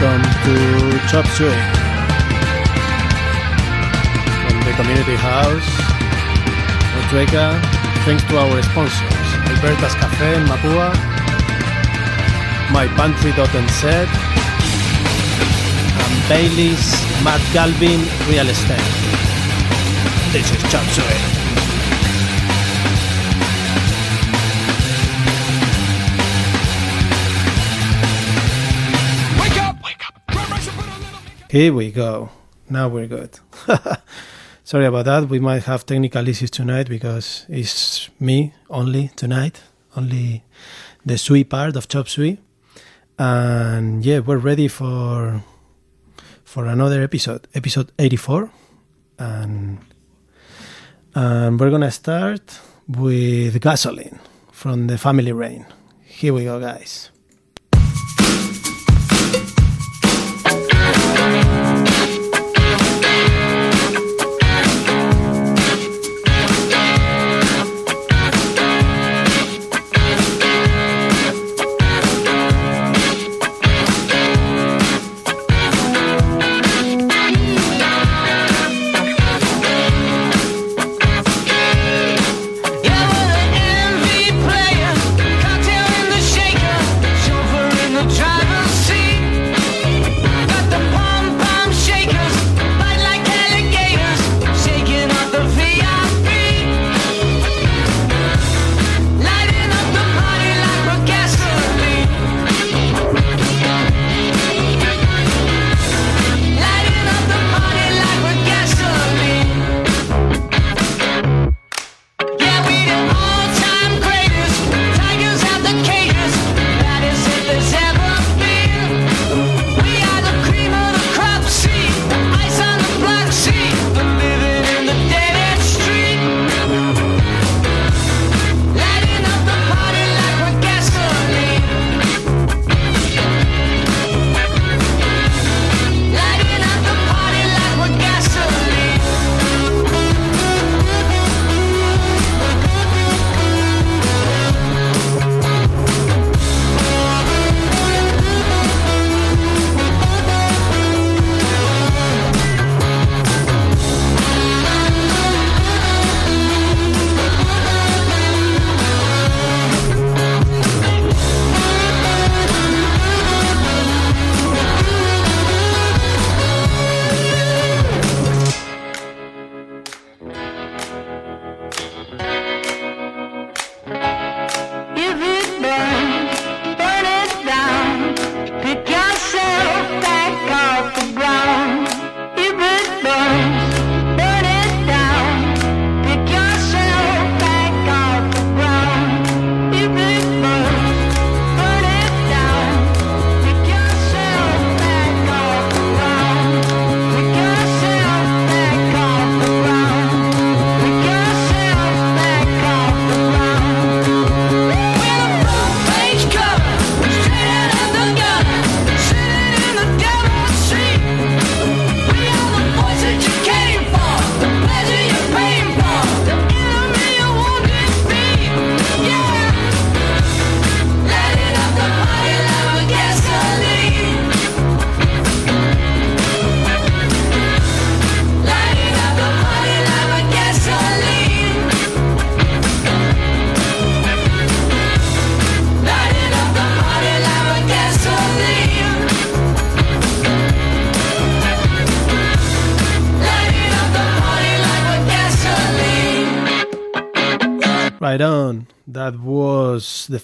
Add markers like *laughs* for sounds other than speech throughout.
Welcome to Chop Suey from the community house. Otrueca, thanks to our sponsors Alberta's Cafe in Mapua, MyPantry.nz, and Bayleys Matt Galvin Real Estate. This is Chop Suey. Here we go. Now we're good. *laughs* Sorry about that. We might have technical issues tonight because it's me only tonight, only the sweet part of Chop Suey. And yeah, we're ready for for another episode, episode 84. And and we're gonna start with gasoline from the family rain. Here we go, guys.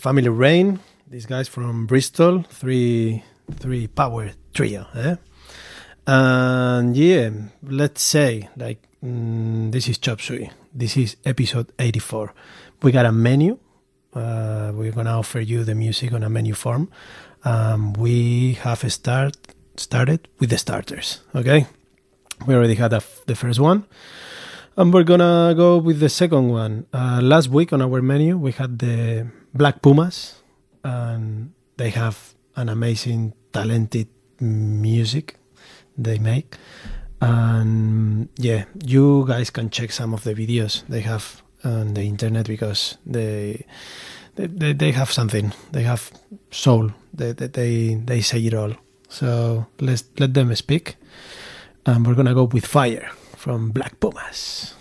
Family Rain, these guys from Bristol, three three power trio, eh? And yeah, let's say like mm, this is Chop Suey. This is episode 84. We got a menu. Uh, we're gonna offer you the music on a menu form. Um, we have start started with the starters. Okay, we already had the first one, and we're gonna go with the second one. Uh, last week on our menu we had the Black Pumas, and they have an amazing, talented music they make. And yeah, you guys can check some of the videos they have on the internet because they they, they, have something. They have soul. They, they they say it all. So let's let them speak, and we're gonna go with fire from Black Pumas.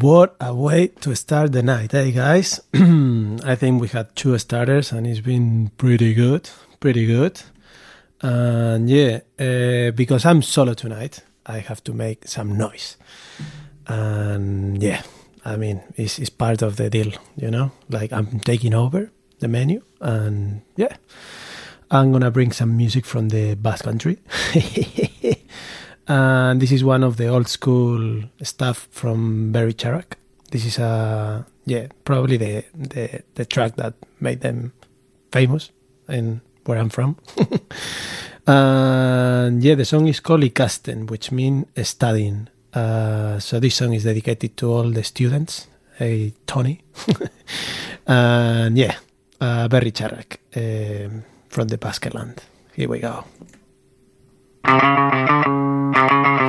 What a way to start the night, hey guys? *clears throat* I think we had two starters and it's been pretty good, pretty good. And yeah, uh, because I'm solo tonight, I have to make some noise. And yeah, I mean, it's, it's part of the deal, you know? Like I'm taking over the menu and yeah, I'm gonna bring some music from the Basque Country. *laughs* and this is one of the old school stuff from Berri Txarrak. This is a yeah, probably the, the the track that made them famous in where I'm from. *laughs* and yeah, the song is called Ikasten, which means studying. Uh, so this song is dedicated to all the students. Hey, Tony. *laughs* and yeah, uh, Berri Txarrak um, from the Basque land. Here we go. Gaur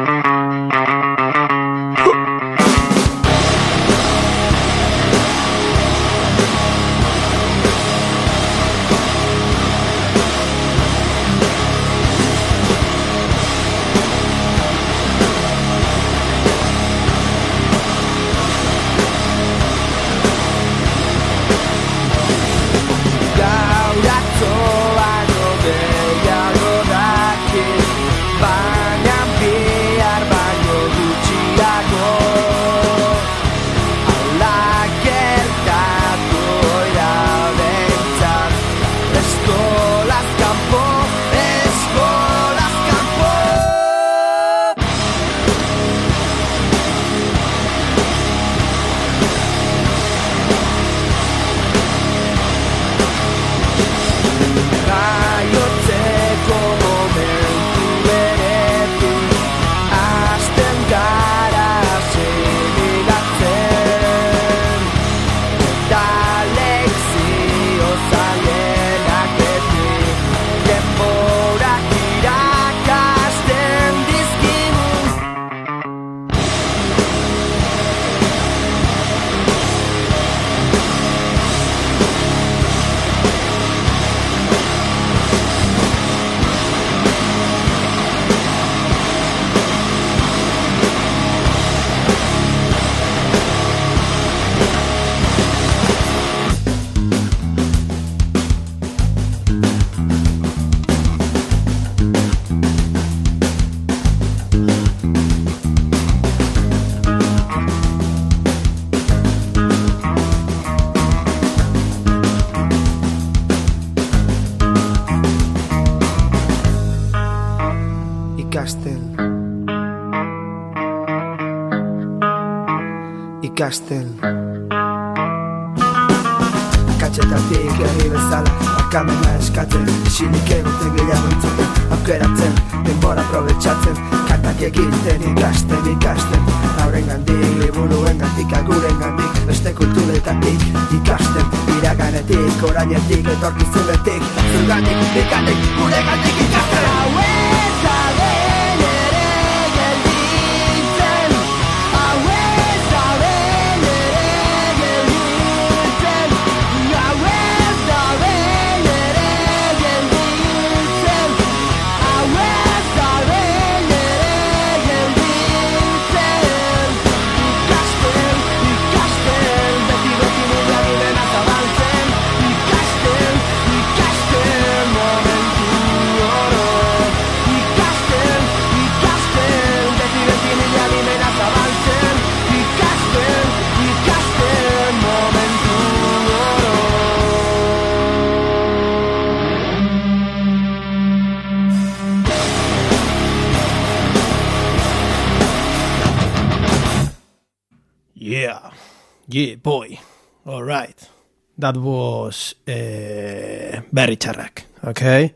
uh, Berri Txarrak. Okay.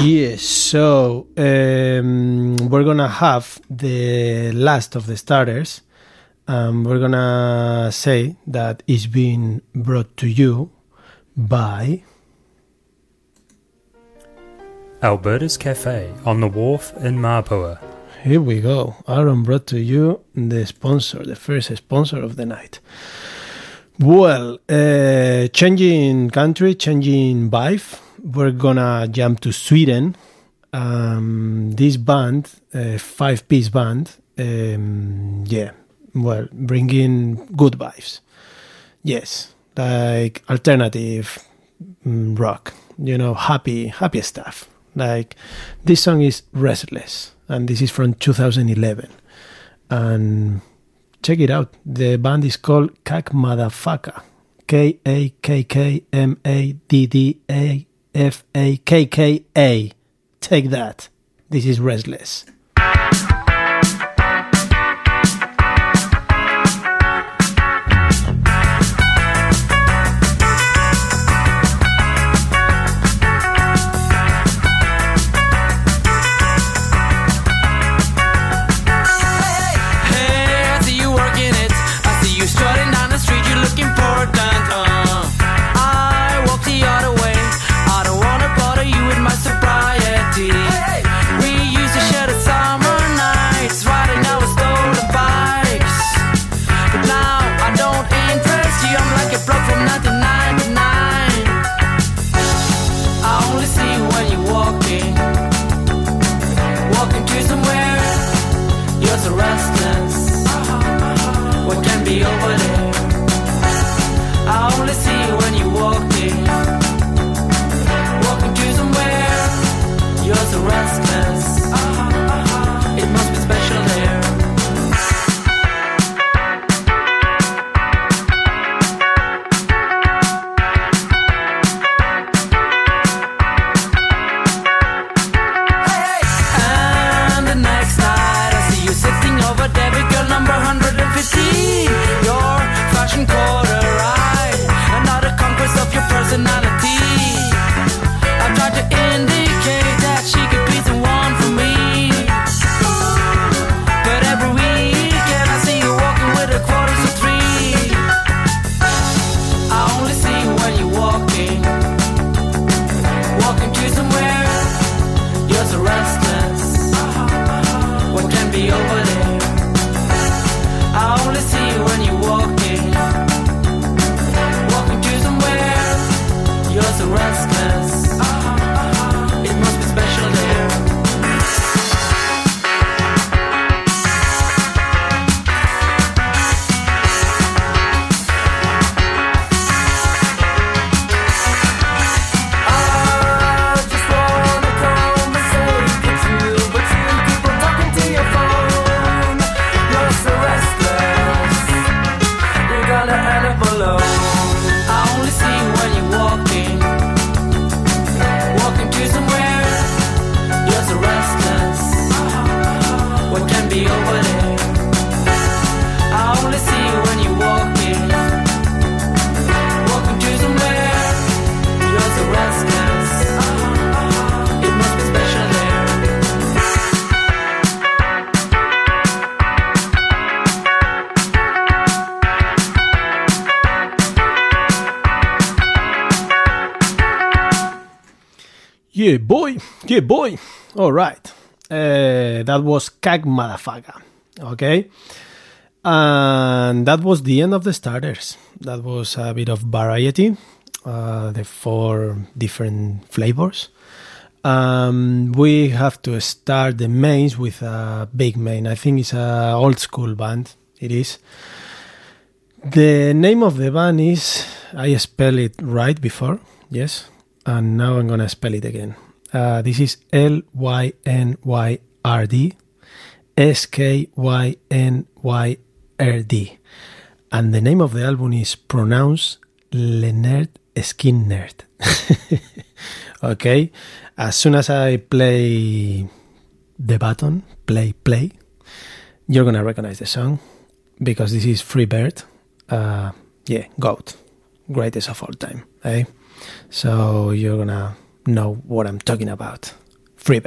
Yes. So um, we're gonna have the last of the starters. Um, we're gonna say that it's been brought to you by Alberta's Cafe on the wharf in Mapua. Here we go. Aaron brought to you the sponsor, the first sponsor of the night. Well, uh, changing country, changing vibe. We're gonna jump to Sweden. Um, this band, uh, five-piece band, um, yeah, well, bringing good vibes. Yes, like alternative mm, rock, you know, happy, happy stuff. Like this song is Restless, and this is from 2011. And check it out. The band is called Kakkmaddafakka. K A K K M A D D A F A K K A. Take that. This is Restless. Yeah, boy. Yeah, boy. All right. Uh, that was Kag Motherfucker. Okay. And that was the end of the starters. That was a bit of variety. Uh, the four different flavors. Um, we have to start the mains with a big main. I think it's a old school band. It is. The name of the band is I spell it right before, yes, and now I'm gonna spell it again. Uh, this is L Y N Y R D S K Y N Y R D, and the name of the album is pronounced Leonard Skin Nerd. *laughs* okay, as soon as I play the button, play play, you're gonna recognize the song because this is Free Bird. Uh, yeah, GOAT, greatest of all time. Eh? So you're gonna know what I'm talking about. Free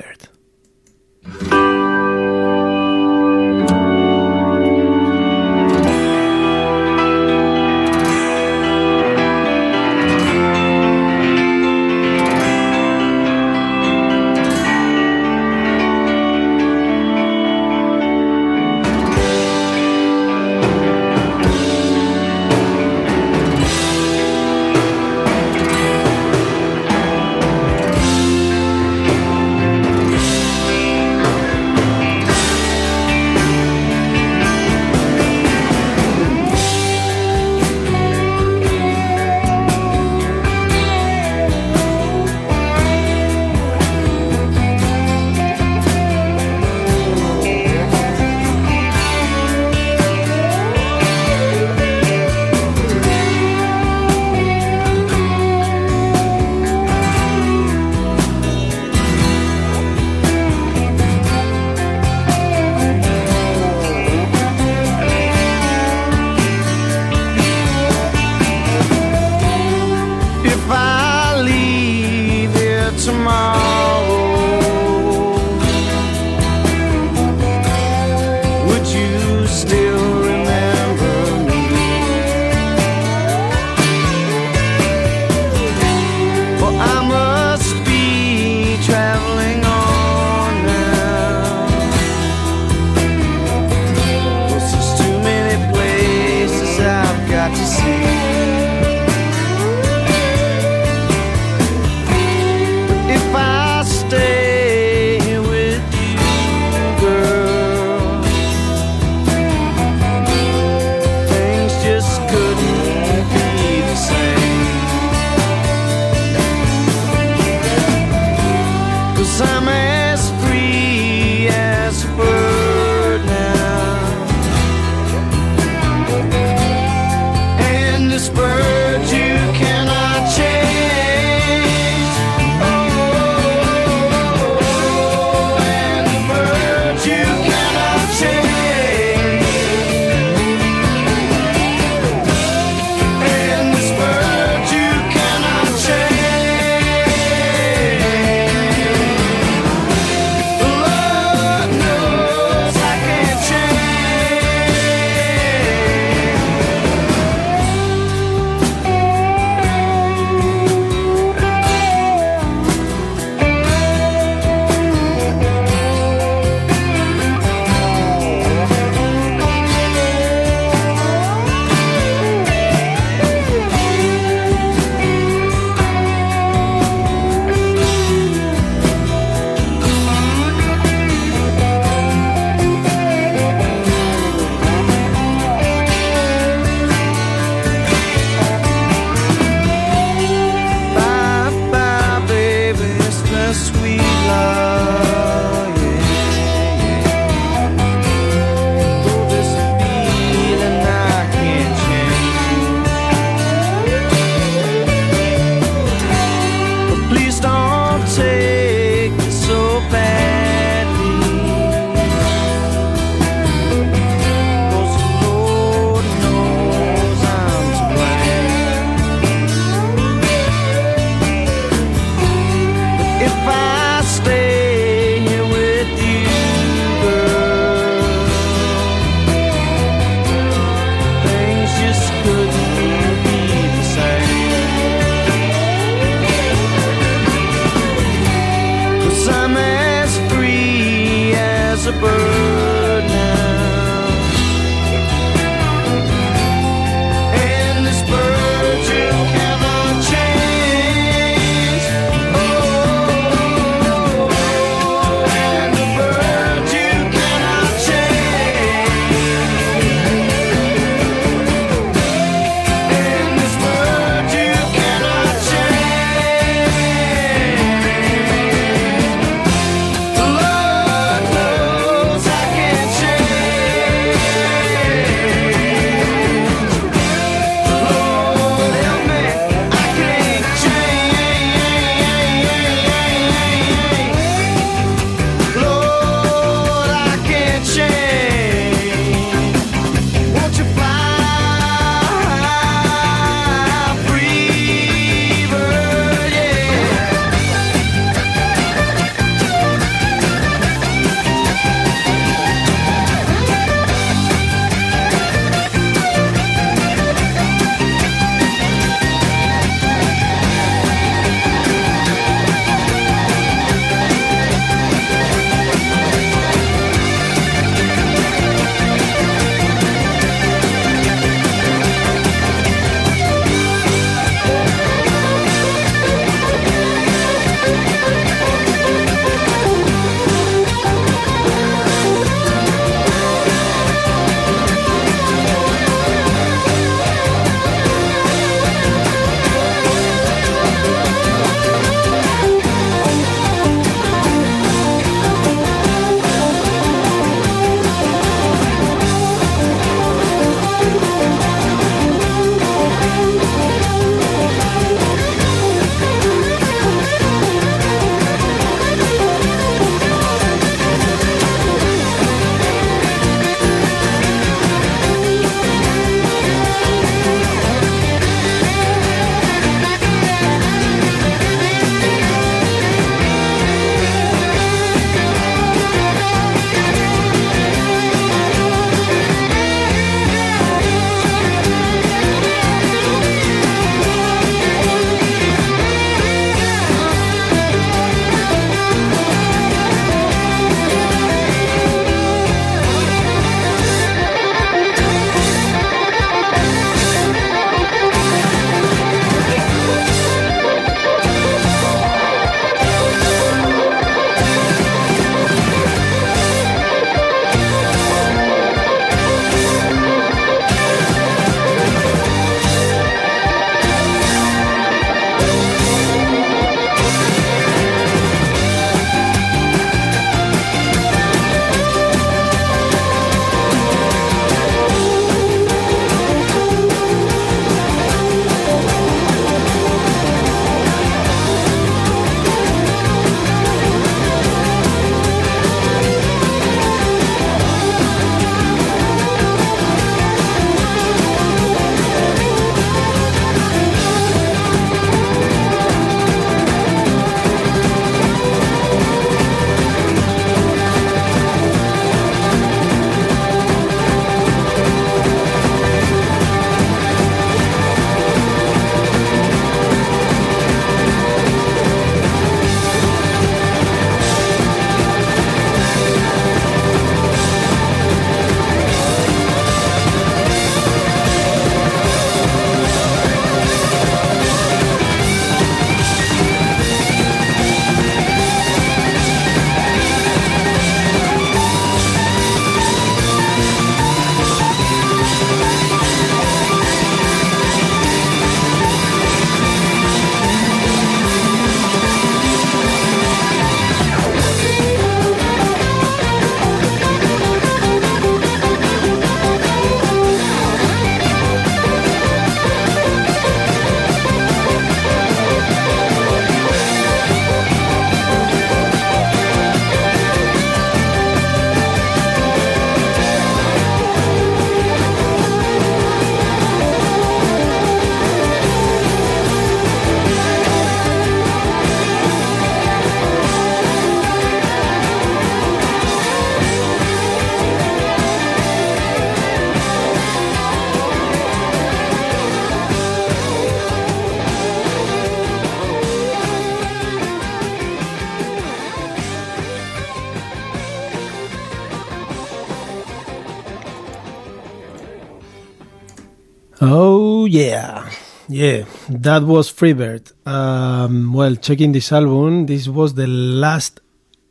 That was Freebird. Um, well, checking this album, this was the last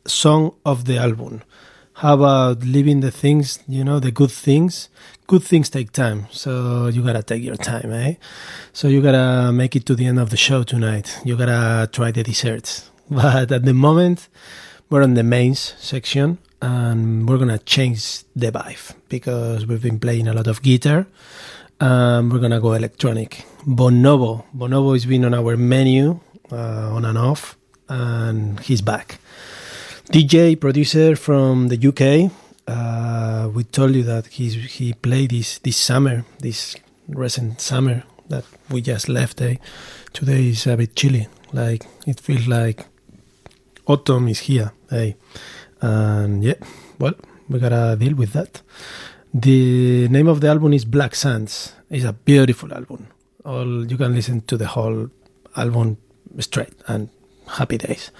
song of the album. How about leaving the things, you know, the good things? Good things take time, so you gotta take your time, eh? So you gotta make it to the end of the show tonight. You gotta try the desserts. *laughs* But at the moment, we're on the mains section and we're gonna change the vibe because we've been playing a lot of guitar um, we're gonna go electronic. Bonobo. Bonobo has been on our menu uh, on and off, and he's back. DJ producer from the UK. Uh, we told you that he's he played this this summer, this recent summer that we just left. Eh? Today is a bit chilly. Like it feels like autumn is here. Eh? And yeah, well, we gotta deal with that. The name of the album is Black Sands. It's a beautiful album. All you can listen to the whole album straight and happy days.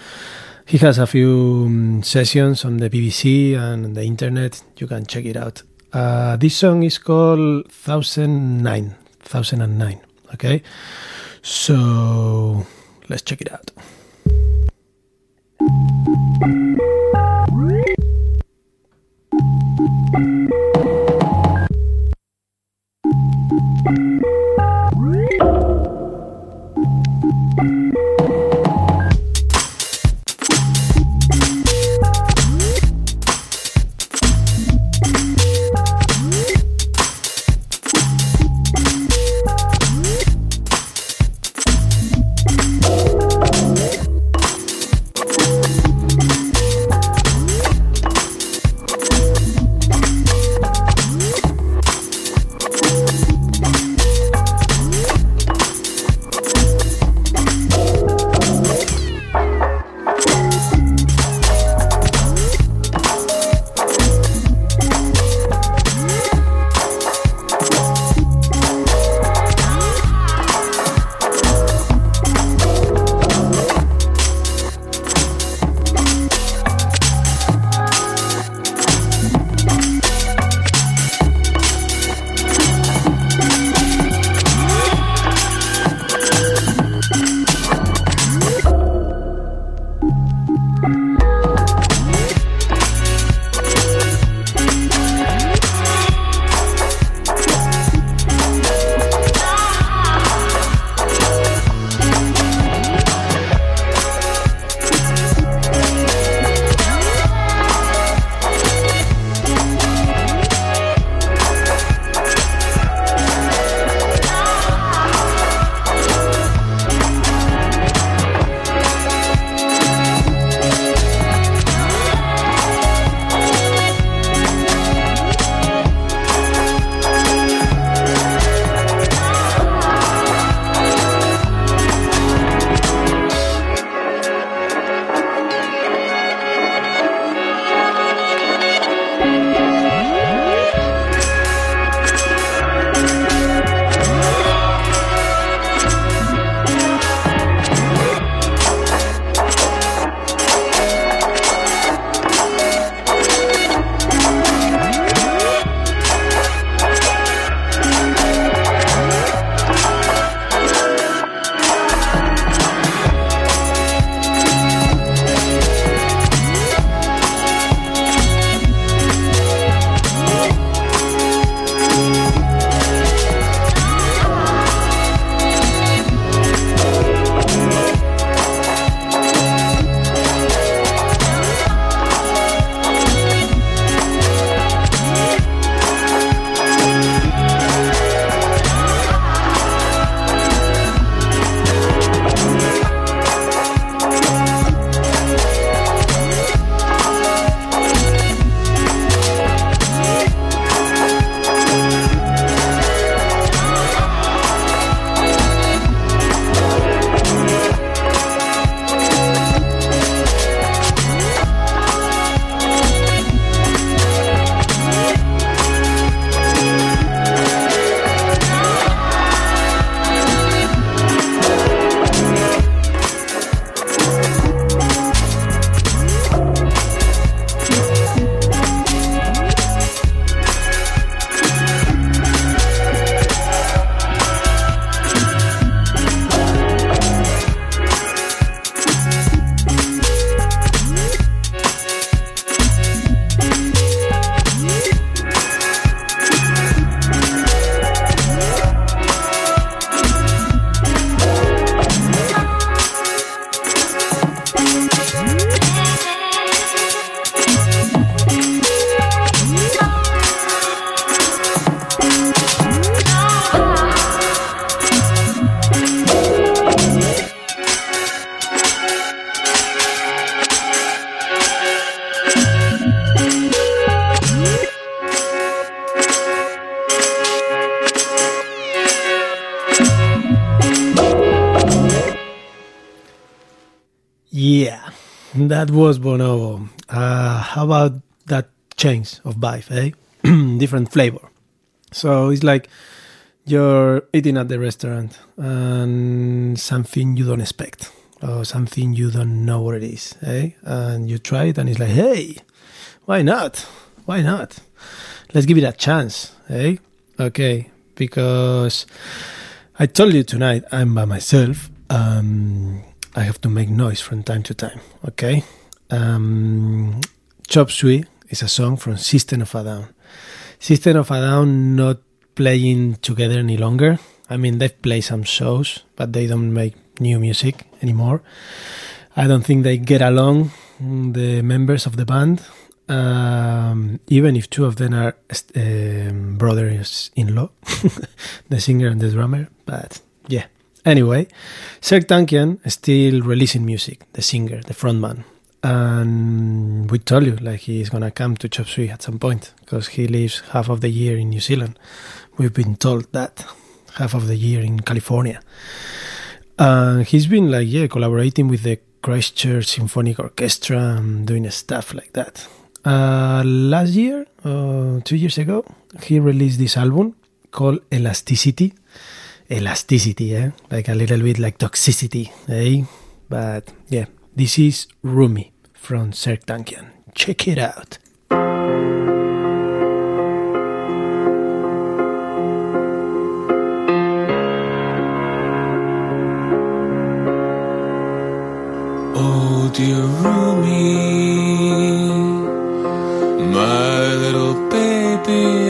He has a few um, sessions on the BBC and on the internet. You can check it out. Uh, this song is called 1009. 1009. Okay, so let's check it out. That was Bonobo. Uh, how about that change of vibe, eh? *clears throat* Different flavor. So it's like you're eating at the restaurant and something you don't expect or something you don't know what it is, eh? And you try it and it's like, hey, why not? Why not? Let's give it a chance, eh? Okay, because I told you tonight I'm by myself. Um, I have to make noise from time to time, okay? Um, Chop Suey is a song from System of a Down. System of a Down not playing together any longer. I mean, they've played some shows, but they don't make new music anymore. I don't think they get along, mm, the members of the band, um, even if two of them are um, brothers in law, *laughs* the singer and the drummer. But. Anyway, Serj Tankian is still releasing music, the singer, the frontman. And we told you, like, he's gonna come to Chop Suey at some point because he lives half of the year in New Zealand. We've been told that half of the year in California. And he's been like, yeah, collaborating with the Christchurch Symphonic Orchestra and doing stuff like that. Uh, last year, uh, two years ago, he released this album called Elasticity. Elasticity, eh? Like a little bit like toxicity, eh? But yeah, this is Rumi from Serj Tankian. Check it out. Oh dear Rumi, my little baby,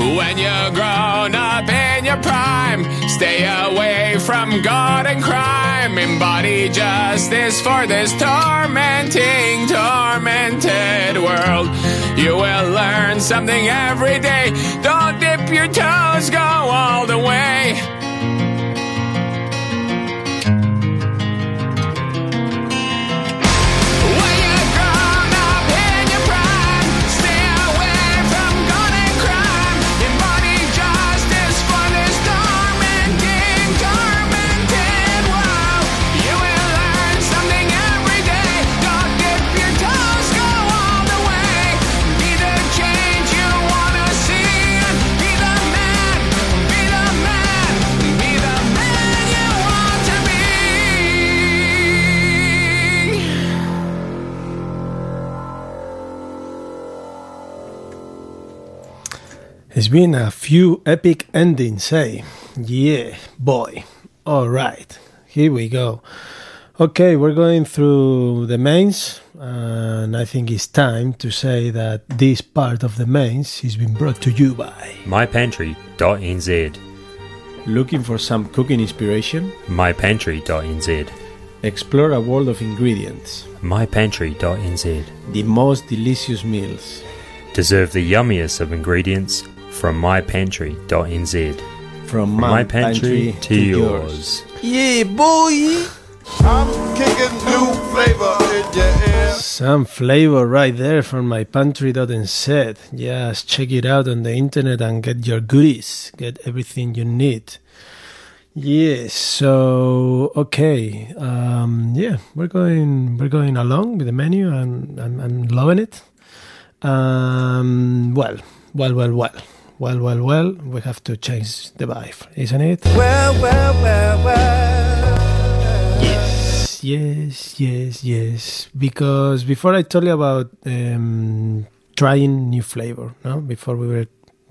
When you're grown up in your prime, stay away from God and crime. Embody justice for this tormenting, tormented world. You will learn something every day. Don't dip your toes, go all the way. It's been a few epic endings, eh? Yeah, boy. All right, here we go. Okay, we're going through the mains, and I think it's time to say that this part of the mains has been brought to you by mypantry.nz, looking for some cooking inspiration. mypantry.nz, Explore a world of ingredients, mypantry.nz. the most delicious meals. Deserve the yummiest of ingredients from mypantry.nz. From From my, my pantry, to yours. Yeah, boy. I'm kicking new flavor in your ear. Some flavor right there from my pantry.nz. Just check it out on the internet and get your goodies. Get everything you need. Yes, so okay. Um, yeah, we're going we're going along with the menu and I'm, I'm loving it. Um, well, well, well, well. Well, well, well, we have to change the vibe, isn't it? Well, well, well, well. Yes, yes, yes, yes. Because before I told you about um, trying new flavor, no, before we were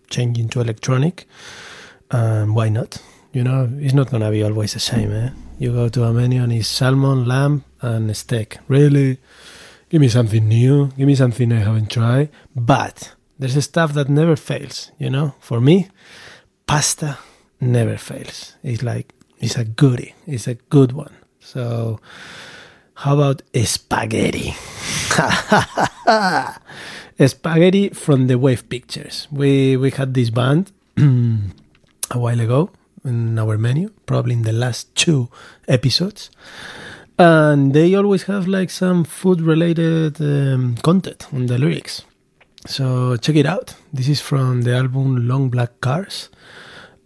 changing to electronic, um, why not? You know, it's not gonna be always the same. Eh? You go to a menu and it's salmon, lamb, and steak. Really, give me something new. Give me something I haven't tried. But there's a stuff that never fails. You know, for me, pasta never fails. It's like it's a goodie. It's a good one. So, how about spaghetti? *laughs* spaghetti from the Wave Pictures. We we had this band *clears throat* a while ago in our menu, probably in the last two episodes, and they always have like some food related um, content on the lyrics. So check it out. This is from the album Long Black Cars.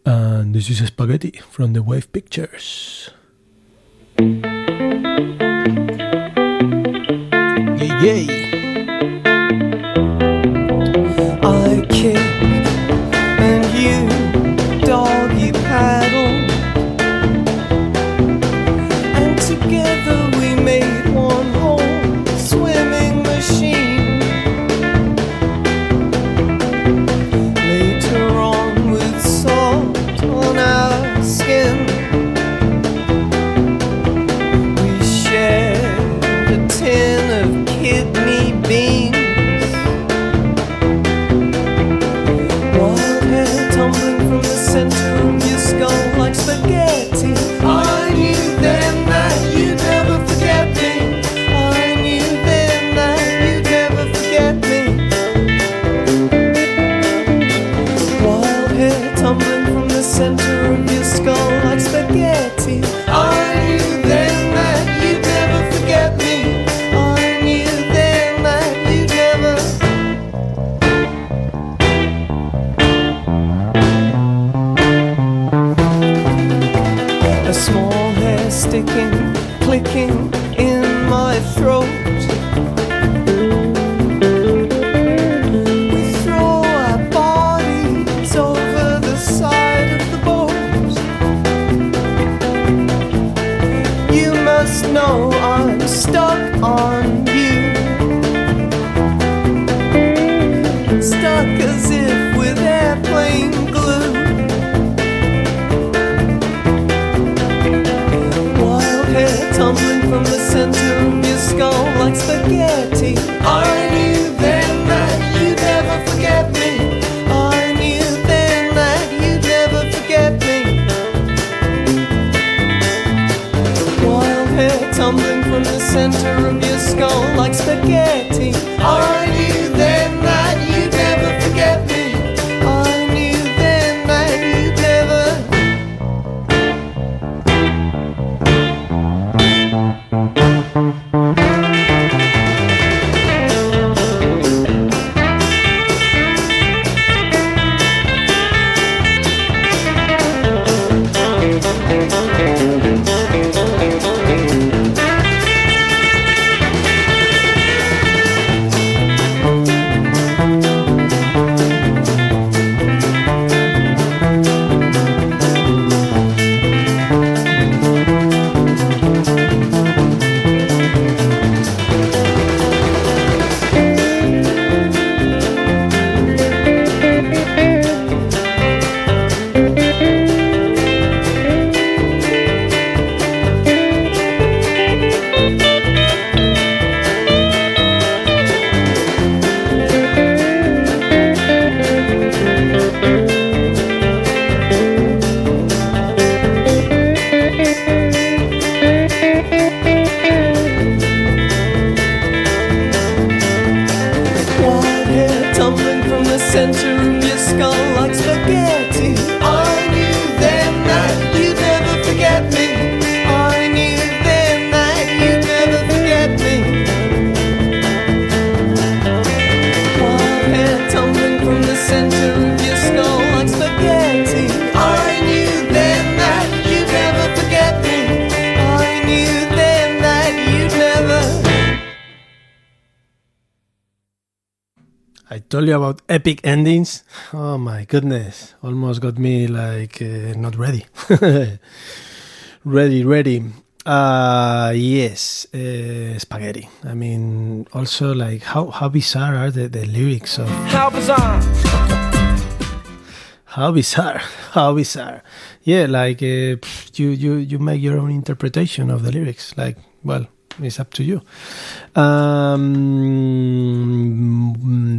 And this is Spaghetti from the Wave Pictures. Yay. Epic endings. Oh my goodness. Almost got me like uh, not ready. *laughs* ready, ready. Uh yes, uh, spaghetti. I mean, also like how how bizarre are the, the lyrics of How bizarre. how bizarre, *laughs* how bizarre. Yeah, like uh, you you you make your own interpretation of the lyrics. Like, well, it's up to you. Um,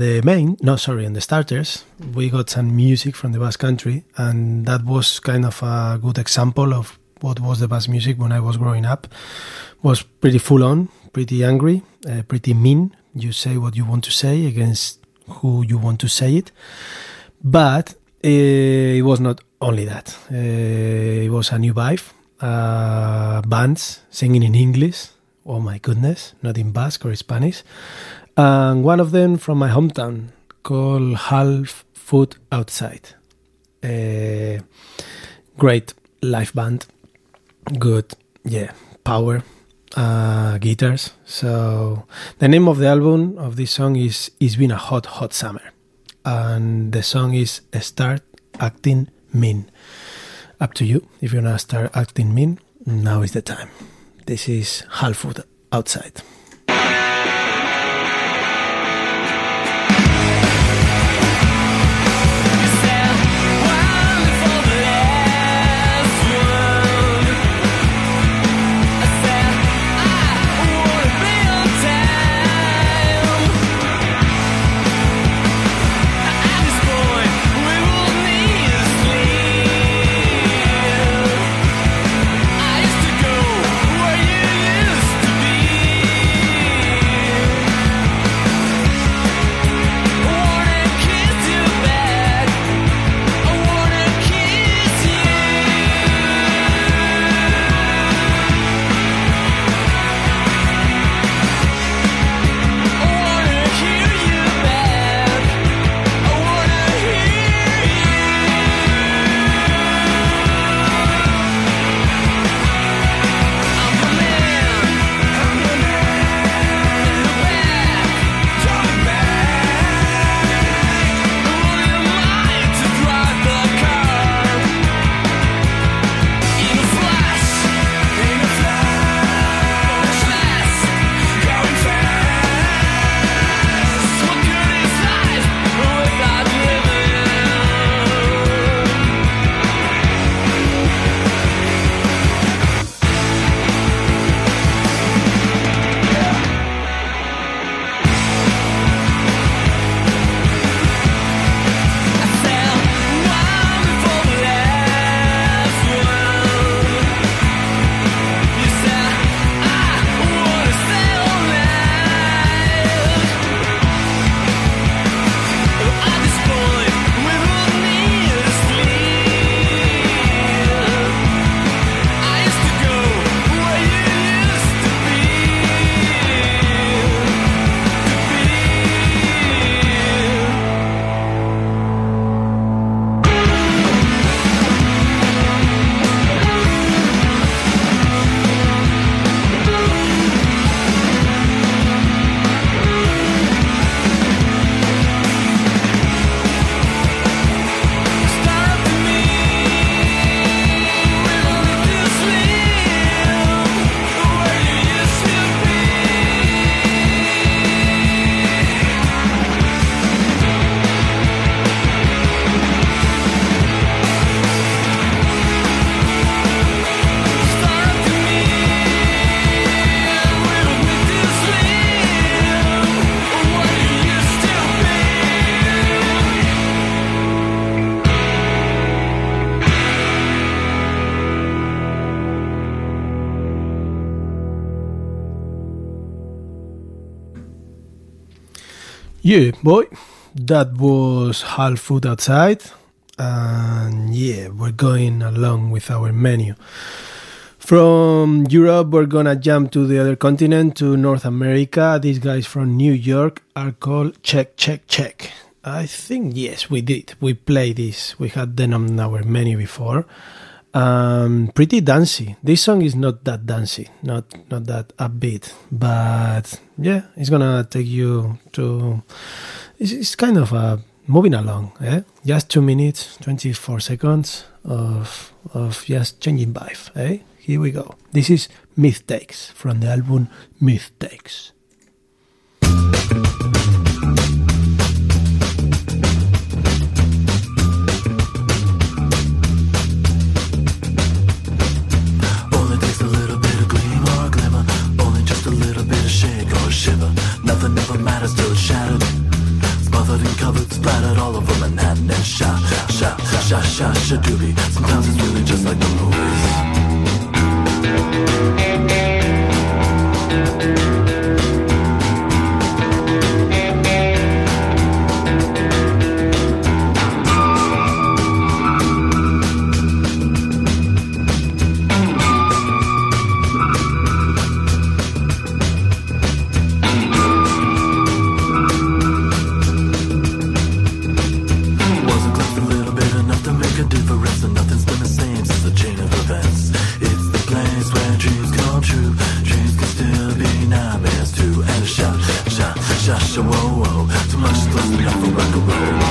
the main, no, sorry, and the starters, we got some music from the Basque Country, and that was kind of a good example of what was the Basque music when I was growing up. Was pretty full on, pretty angry, uh, pretty mean. You say what you want to say against who you want to say it, but uh, it was not only that. Uh, it was a new vibe. Uh, bands singing in English. Oh my goodness, not in Basque or Spanish. And one of them from my hometown called Half Foot Outside. Great live band. Good, yeah, power, uh, guitars. So the name of the album of this song is "It's Been a Hot, Hot Summer," and the song is "Start Acting Mean." Up to you. If you wanna start acting mean, now is the time. This is Half Foot Outside. Yeah, boy, that was Half Foot Outside. And yeah, we're going along with our menu. From Europe, we're gonna jump to the other continent, to North America. These guys from New York are called Check, Check, Check. I think, yes, we did. We played this. We had them on our menu before. Um, pretty dancey. This song is not that dancey, not not that upbeat, but yeah, it's gonna take you to. It's, it's kind of a moving along, eh? Just two minutes, twenty four seconds of of just changing vibe, eh? Here we go. This is Myth Takes from the album Myth Takes. Nothing ever matters till it's shattered. Smothered and covered, splattered all over Manhattan and shot, shot, shot, shot, shot, doobie. Sometimes it's really just like the movies. Shot, whoa, whoa. Too much close enough for rock and roll.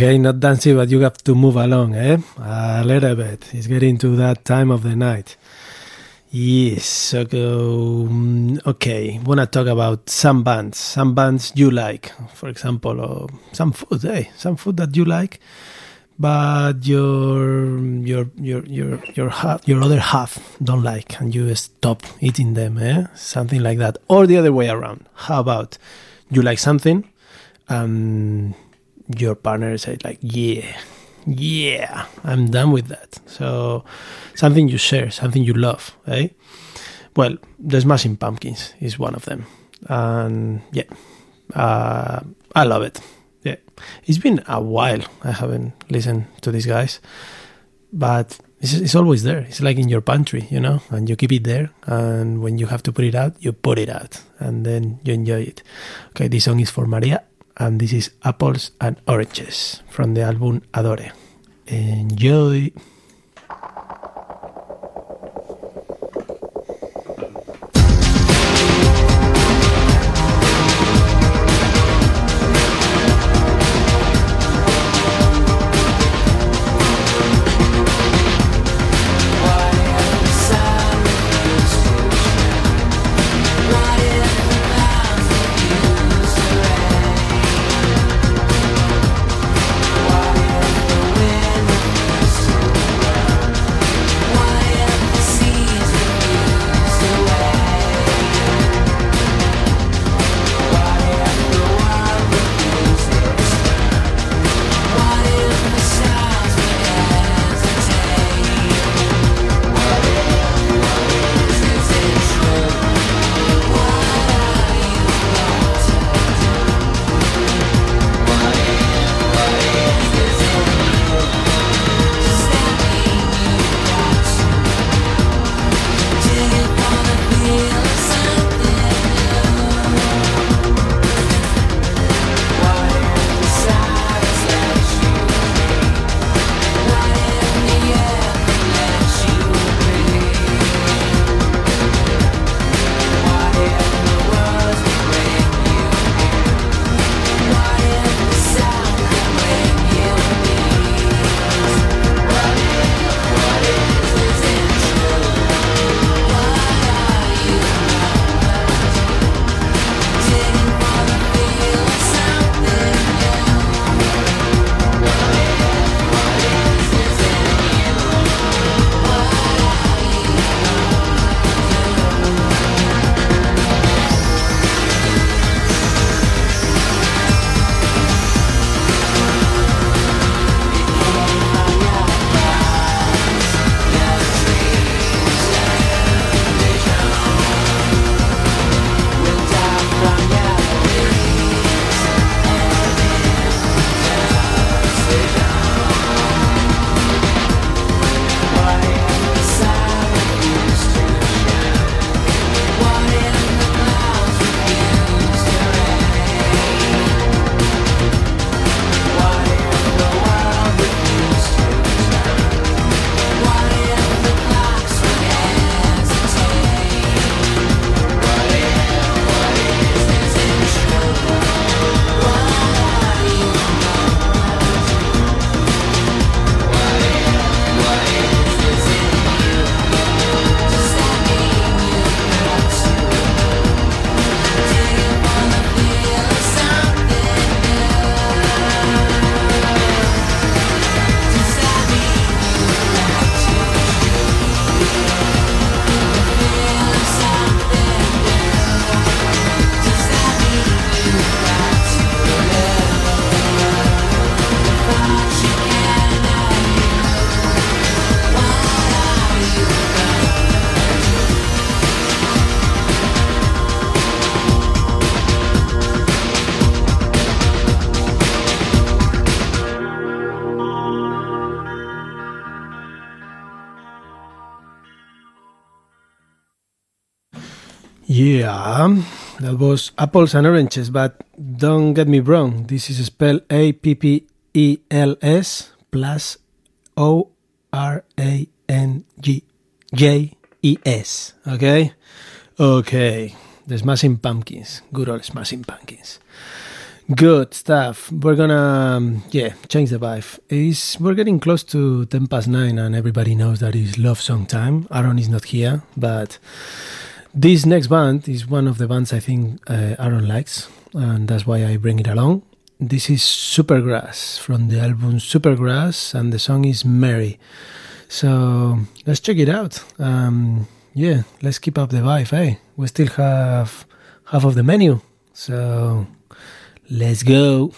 Okay, not dancing, but you have to move along, eh? A little bit. It's getting to that time of the night. Yes, so um, okay. Wanna talk about some bands, some bands you like, for example, or some food, eh? Some food that you like, but your your your your your half, your other half don't like, and you stop eating them, eh? Something like that, or the other way around. How about you like something, and your partner said like, yeah, yeah, I'm done with that. So something you share, something you love, eh? Well, the Smashing Pumpkins is one of them, and yeah, uh, I love it. Yeah, it's been a while. I haven't listened to these guys, but it's, it's always there. It's like in your pantry, you know, and you keep it there. And when you have to put it out, you put it out, and then you enjoy it. Okay, this song is for Maria, and this is Apples and Oranges from the album Adore. Enjoy. Yeah, that was apples and oranges, but don't get me wrong. This is spelled A P P E L S plus O R A N G J E S. Okay? Okay. The Smashing Pumpkins. Good old Smashing Pumpkins. Good stuff. We're gonna, um, yeah, change the vibe. It's, we're getting close to 10 past 9, and everybody knows that it's love song time. Aaron is not here, but this next band is one of the bands I think uh, Aaron likes, and that's why I bring it along. This is Supergrass from the album Supergrass, and the song is Mary. So let's check it out. Um, yeah, let's keep up the vibe, eh? We still have half of the menu, so let's go.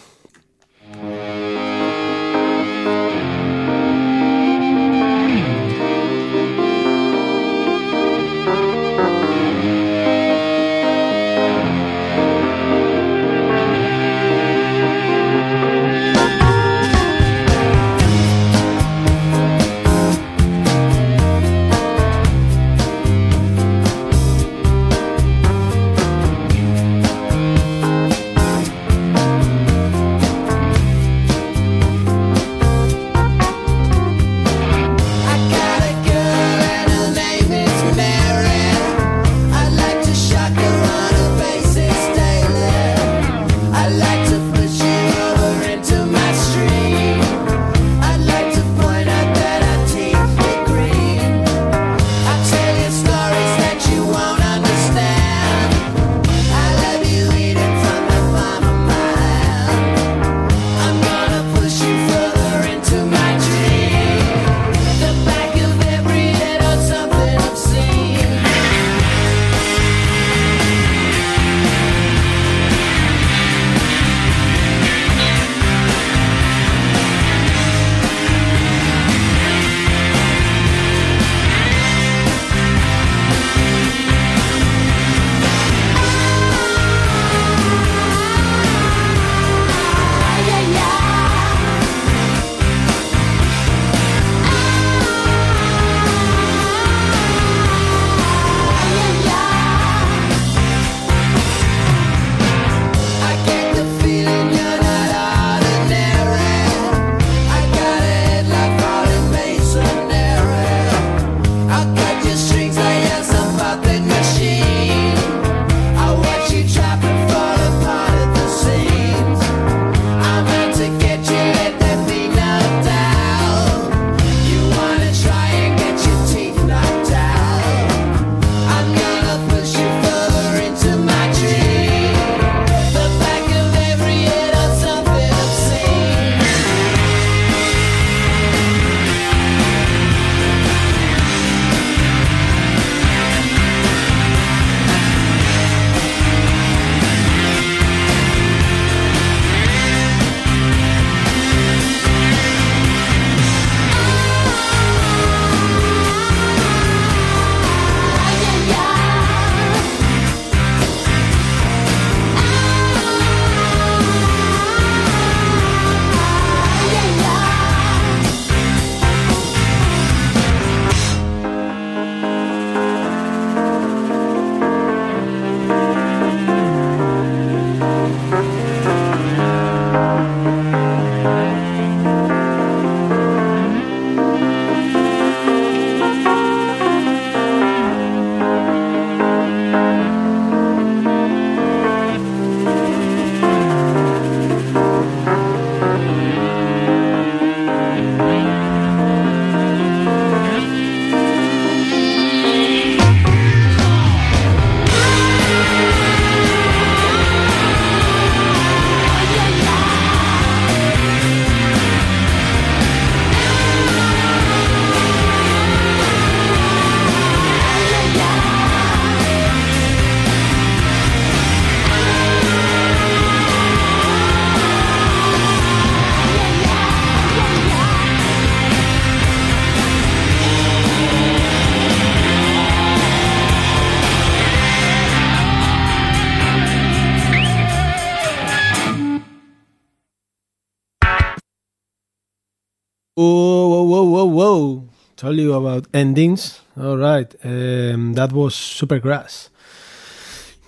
Endings. All right. Um, that was Supergrass.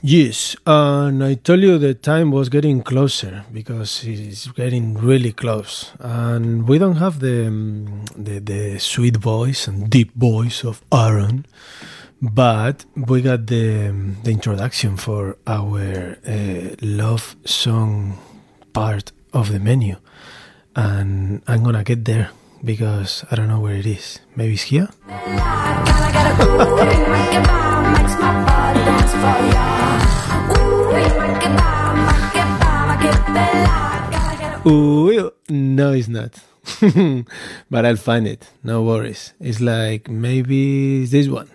Yes, and I told you the time was getting closer because it's getting really close, and we don't have the um, the, the sweet voice and deep voice of Aaron, but we got the um, the introduction for our uh, love song part of the menu, and I'm gonna get there because I don't know where it is. Maybe it's here. *laughs* Ooh, no, it's not. *laughs* but I'll find it. No worries. It's like maybe this one.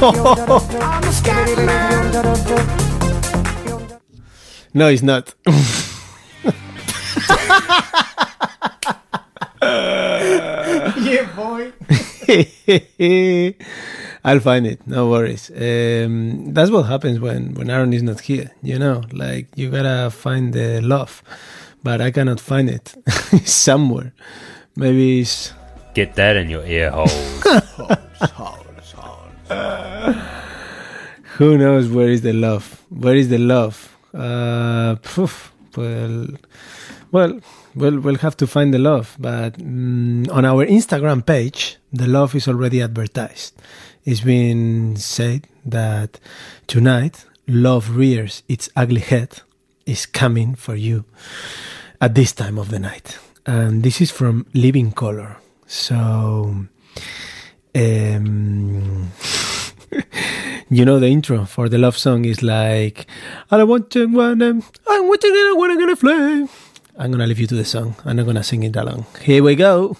*laughs* no, it's not. *laughs* yeah, boy. *laughs* I'll find it. No worries. Um, that's what happens when when Aaron is not here. You know, like you gotta find the love, but I cannot find it It's *laughs* somewhere. Maybe it's Get that in your ear hole. who knows where is the love? Where is the love? Uh, poof, well, well, well, we'll have to find the love. But mm, on our Instagram page, the love is already advertised. It's been said that tonight, love rears its ugly head is coming for you at this time of the night. And this is from Living Colour. So, um, *laughs* you know the intro for the love song is like I don't want to I want to get wanna gonna fly. I'm gonna leave you to the song. I'm not gonna sing it along. Here we go.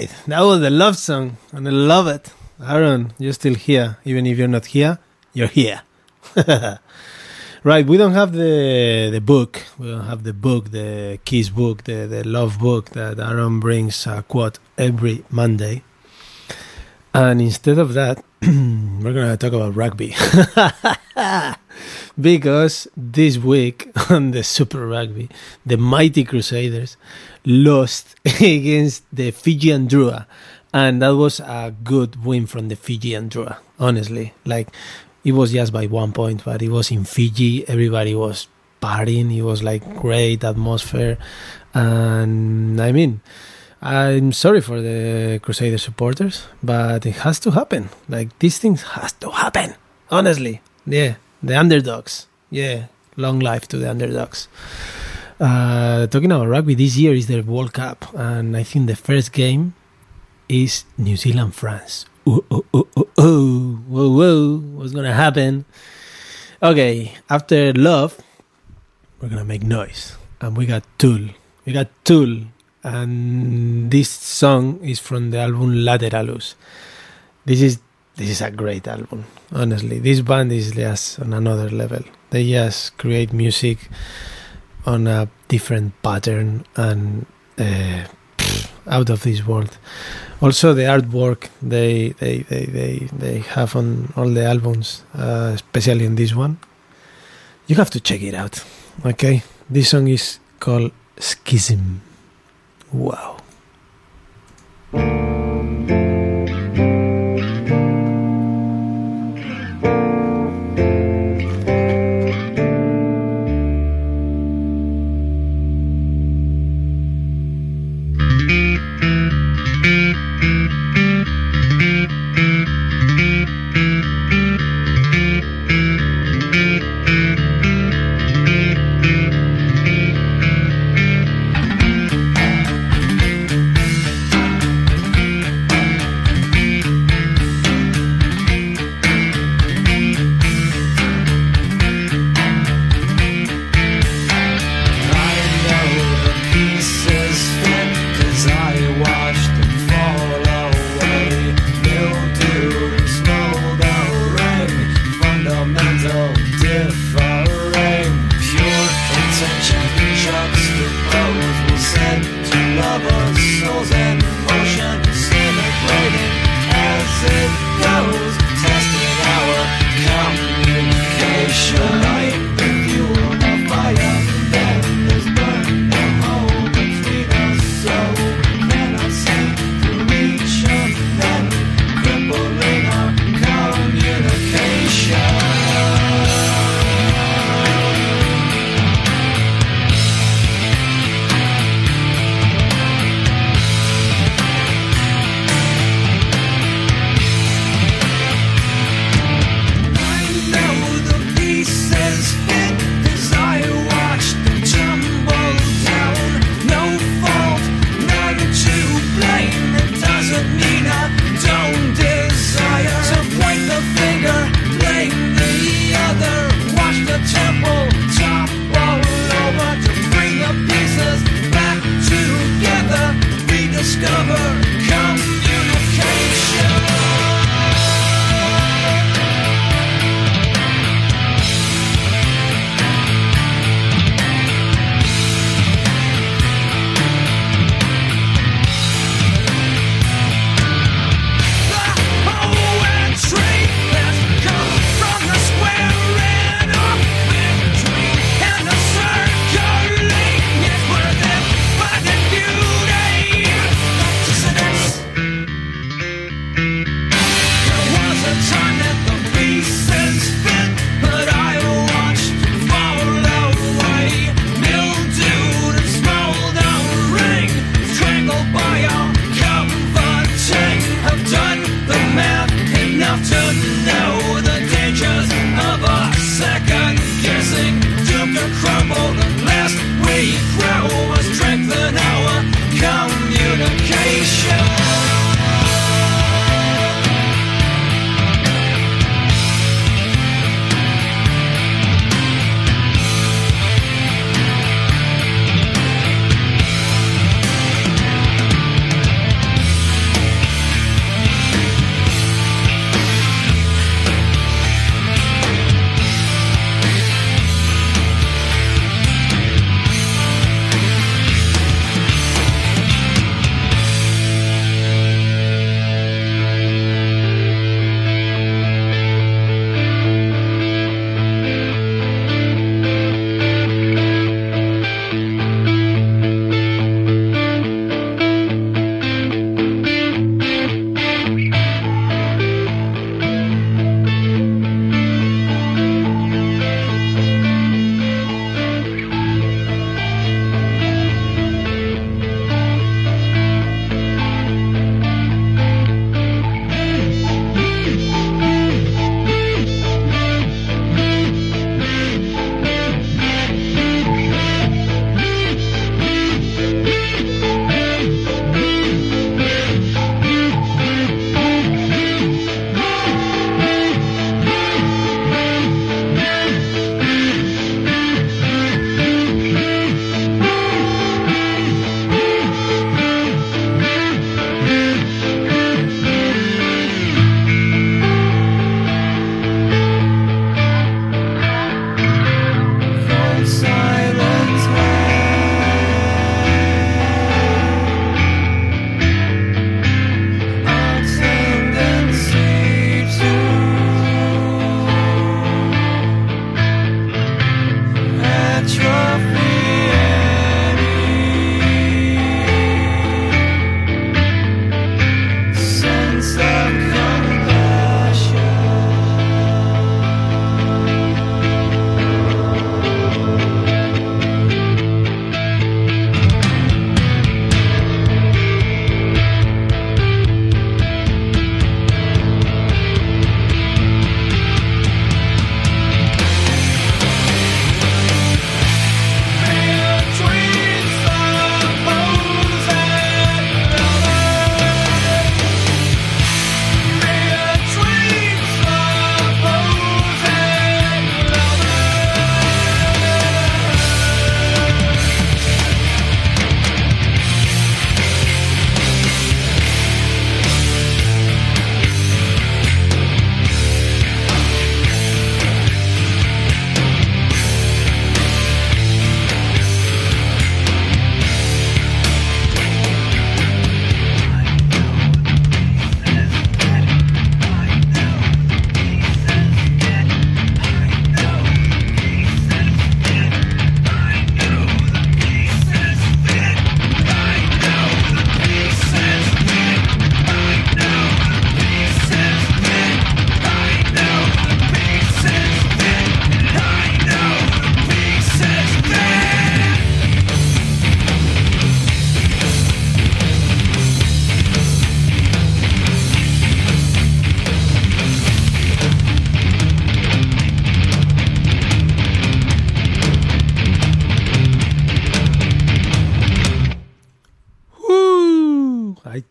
Right. That was the love song, and I love it. Aaron, you're still here. Even if you're not here, you're here. *laughs* right. We don't have the the book. We don't have the book, the Kiss book, the the love book that Aaron brings a quote every Monday. And instead of that, *clears throat* we're gonna talk about rugby. *laughs* because this week *laughs* on the Super Rugby, the mighty Crusaders lost *laughs* against the Fijian Drua, and that was a good win from the Fijian Drua. Honestly, like it was just by one point, but it was in Fiji. Everybody was partying. It was like great atmosphere, and I mean. I'm sorry for the Crusader supporters, but it has to happen. Like these things has to happen. Honestly, yeah, the underdogs. Yeah, long life to the underdogs. Uh, talking about rugby, this year is the World Cup, and I think the first game is New Zealand France. Ooh, ooh, ooh, ooh, ooh. Whoa, whoa, what's gonna happen? Okay, after love, we're gonna make noise, and we got Tool. We got Tool, and this song is from the album Lateralus. This is this is a great album. Honestly, this band is just on another level. They just create music on a different pattern and uh, out of this world. Also, the artwork they they, they, they, they have on all the albums, uh, especially in this one, you have to check it out. Okay, this song is called Schism. Wow.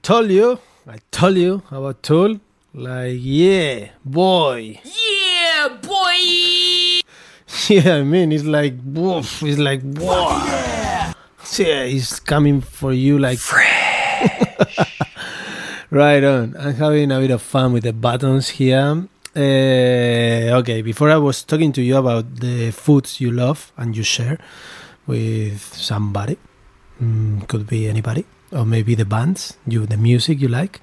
Told you, I told you about Tool. Like, yeah, boy. Yeah, boy! *laughs* Yeah, I mean, it's like, woof, it's like, whoa. Yeah. yeah, it's coming for you like Fresh. *laughs* right on. I'm having a bit of fun with the buttons here. Uh, okay, before I was talking to you about the foods you love and you share with somebody, mm, could be anybody, or maybe the bands, you the music you like.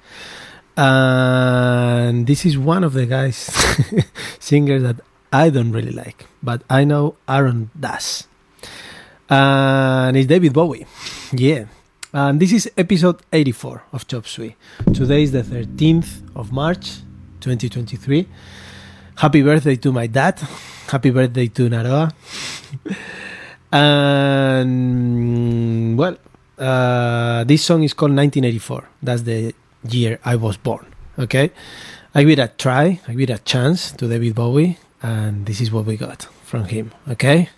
And this is one of the guys, *laughs* singers that I don't really like, but I know Aaron does. And it's David Bowie. Yeah. And this is episode 84 of Chop Suey. Today is the 13th of March, 2023. Happy birthday to my dad. Happy birthday to Naroa. *laughs* and, well, uh, this song is called 1984. That's the year I was born. Okay? I give it a try, I give it a chance to David Bowie, and this is what we got from him. Okay?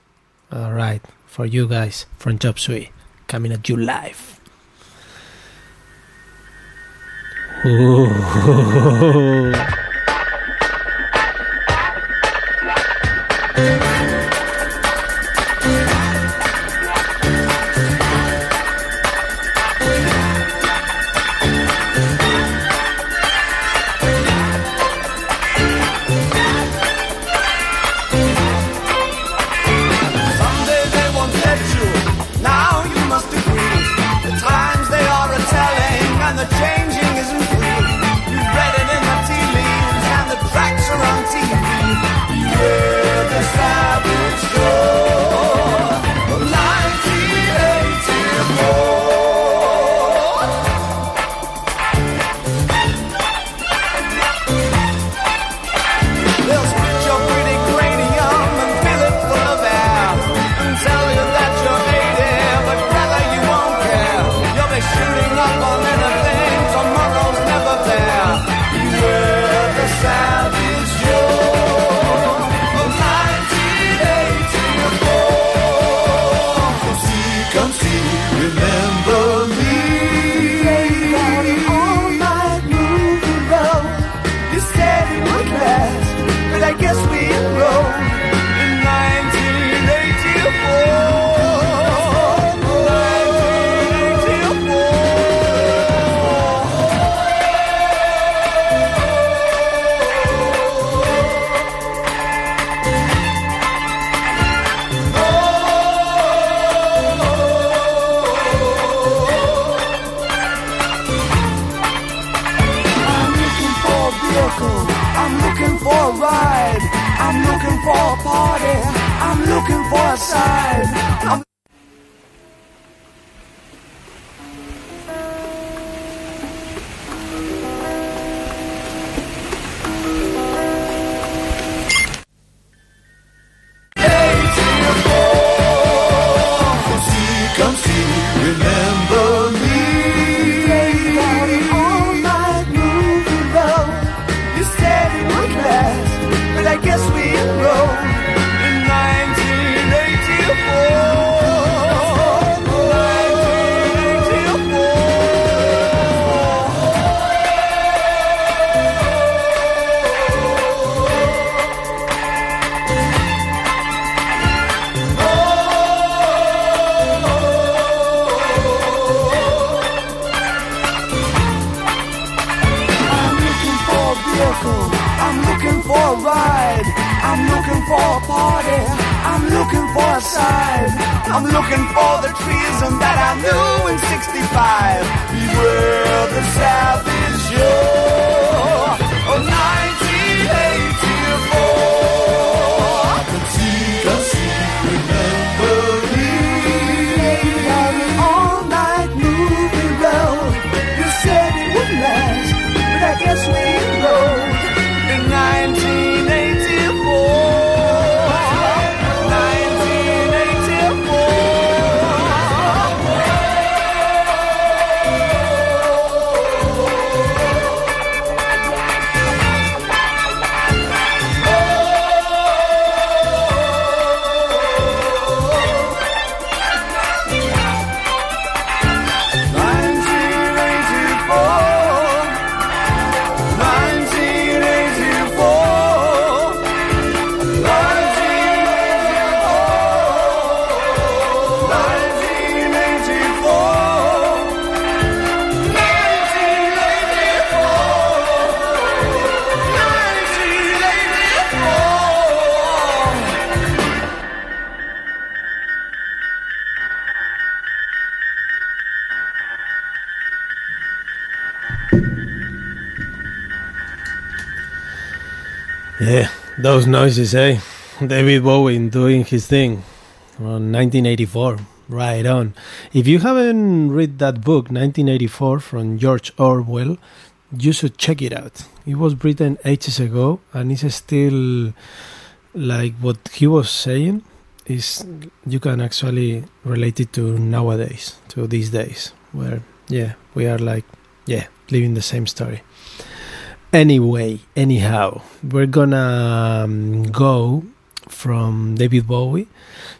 All right. For you guys from Chop Suey, coming at you live. Ooh. *laughs* noises, eh? David Bowie doing his thing on 1984. Right on. If you haven't read that book, 1984, from George Orwell, you should check it out. It was written ages ago, and it's still like what he was saying is you can actually relate it to nowadays, to these days, where yeah, we are like yeah, living the same story. Anyway, anyhow, we're gonna um, go from David Bowie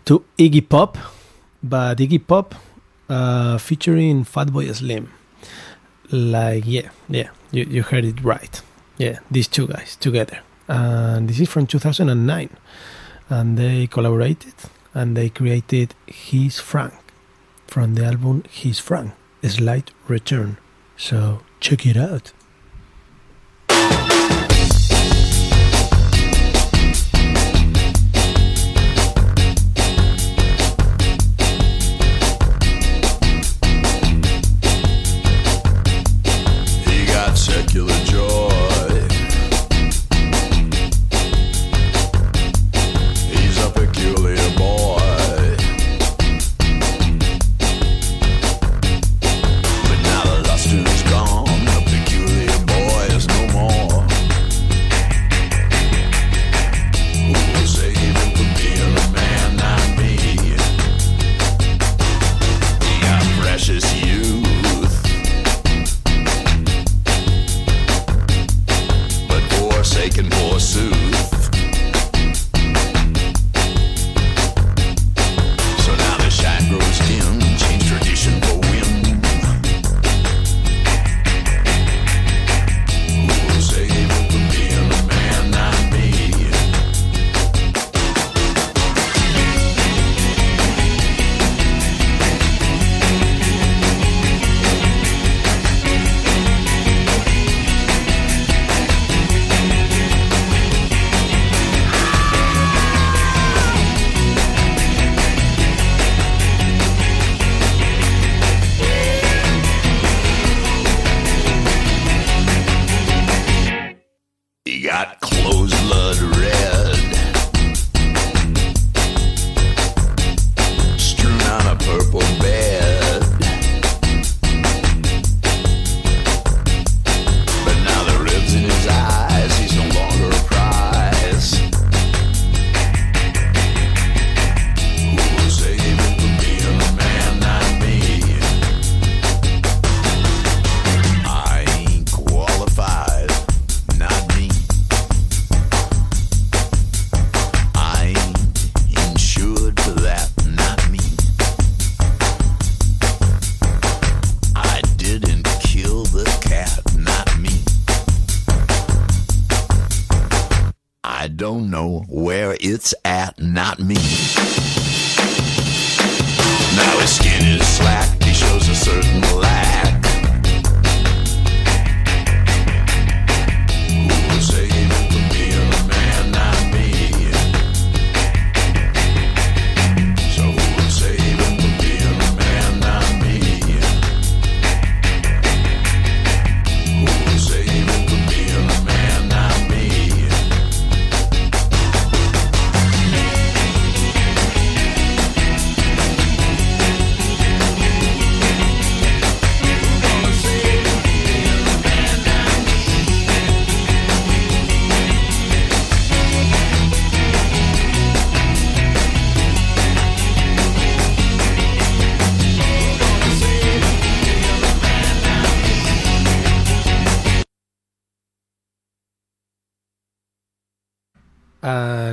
to Iggy Pop, but Iggy Pop uh, featuring Fatboy Slim. Like, yeah, yeah, you, you heard it right. Yeah, these two guys together. And this is from 2009. And they collaborated and they created He's Frank from the album He's Frank, Slight Return. So check it out.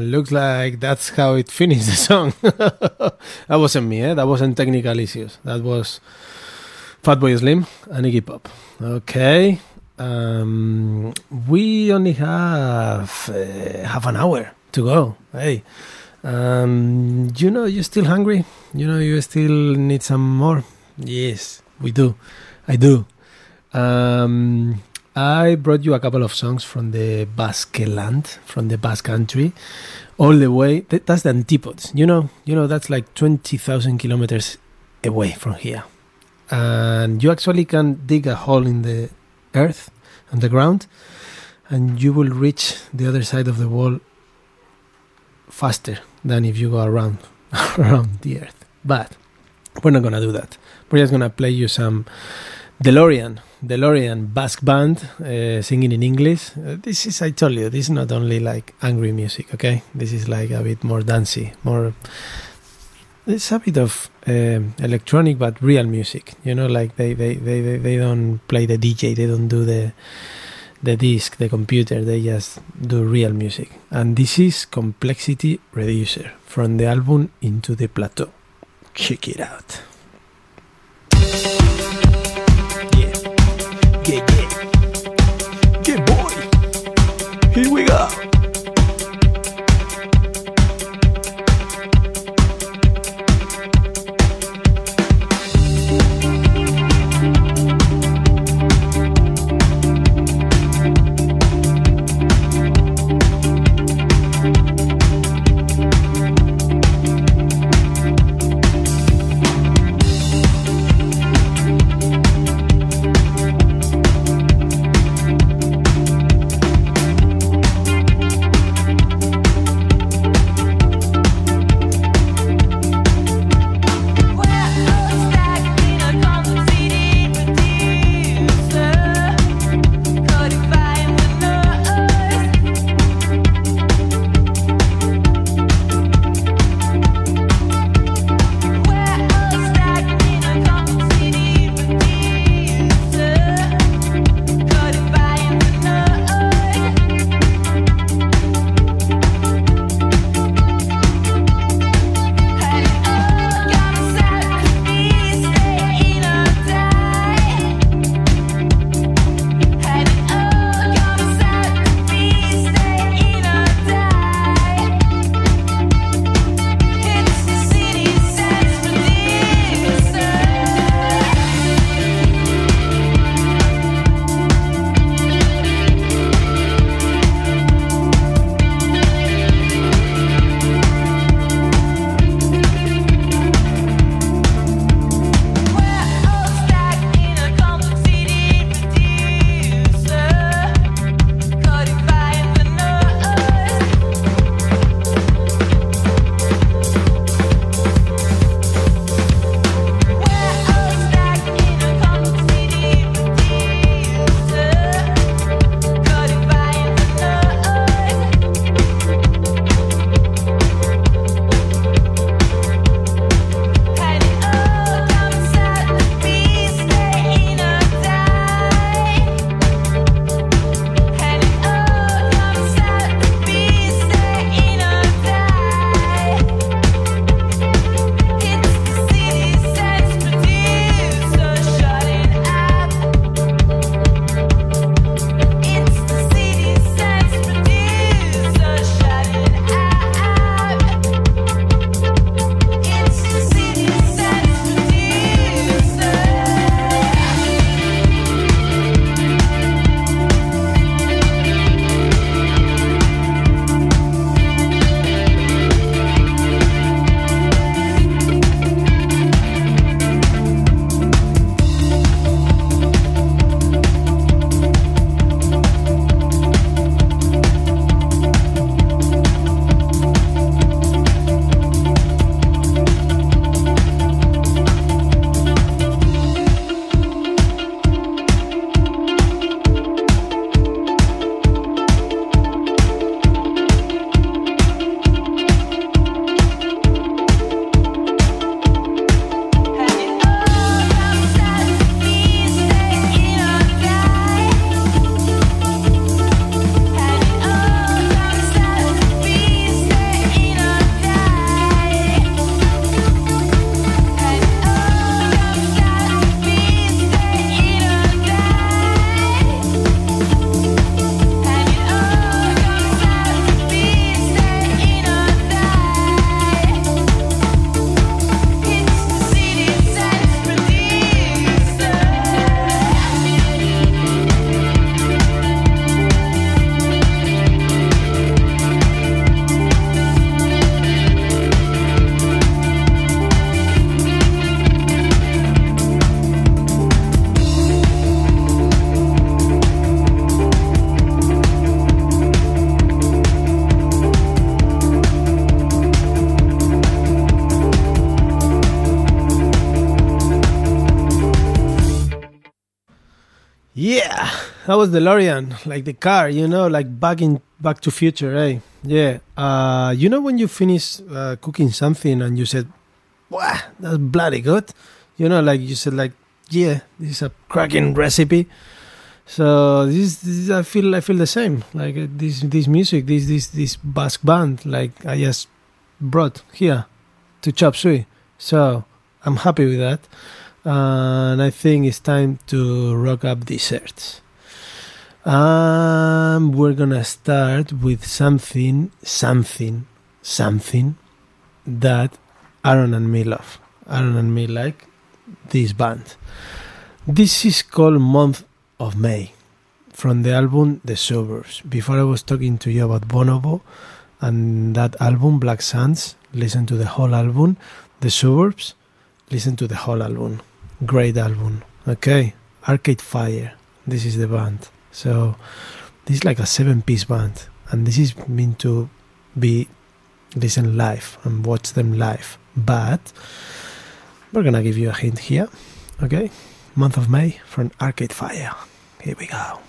Looks like that's how it finished the song. *laughs* that wasn't me, eh? That wasn't technical issues. That was Fatboy Slim and Iggy Pop. Okay. Um, we only have uh, half an hour to go. Hey. Um, you know, you're still hungry? You know, you still need some more? Yes, we do. I do. Um, I brought you a couple of songs from the Basque land, from the Basque country, all the way. That's the antipodes. You know, you know that's like twenty thousand kilometers away from here, and you actually can dig a hole in the earth, on the ground, and you will reach the other side of the wall faster than if you go around *laughs* around the earth. But we're not gonna do that. We're just gonna play you some DeLorean, DeLorean Basque band uh, singing in English. Uh, this is, I told you, this is not only like angry music. Okay, this is like a bit more dancey, more. It's a bit of um, electronic, but real music. You know, like they, they, they, they, they don't play the DJ, they don't do the the disc, the computer, they just do real music. And this is Complexity Reducer from the album Into the Plateau. Check it out. Here we go. That was DeLorean, like the car, you know, like back in Back to Future, eh? Yeah. Uh, you know when you finish uh, cooking something and you said, "Wow, that's bloody good," you know, like you said, like, "Yeah, this is a cracking recipe." So this, this I feel I feel the same. Like uh, this this music, this this this Basque band, like I just brought here to Chop Suey. So I'm happy with that and I think it's time to rock up desserts. Um, we're gonna start with something, something, something that Aaron and me love. Aaron and me like this band. This is called Month of May from the album The Suburbs. Before I was talking to you about Bonobo and that album Black Sands, listen to the whole album. The Suburbs, listen to the whole album great album. Okay, Arcade Fire. This is the band. So this is like a seven-piece band, and this is meant to be listen live and watch them live. But we're gonna give you a hint here. Okay, month of May from Arcade Fire. Here we go.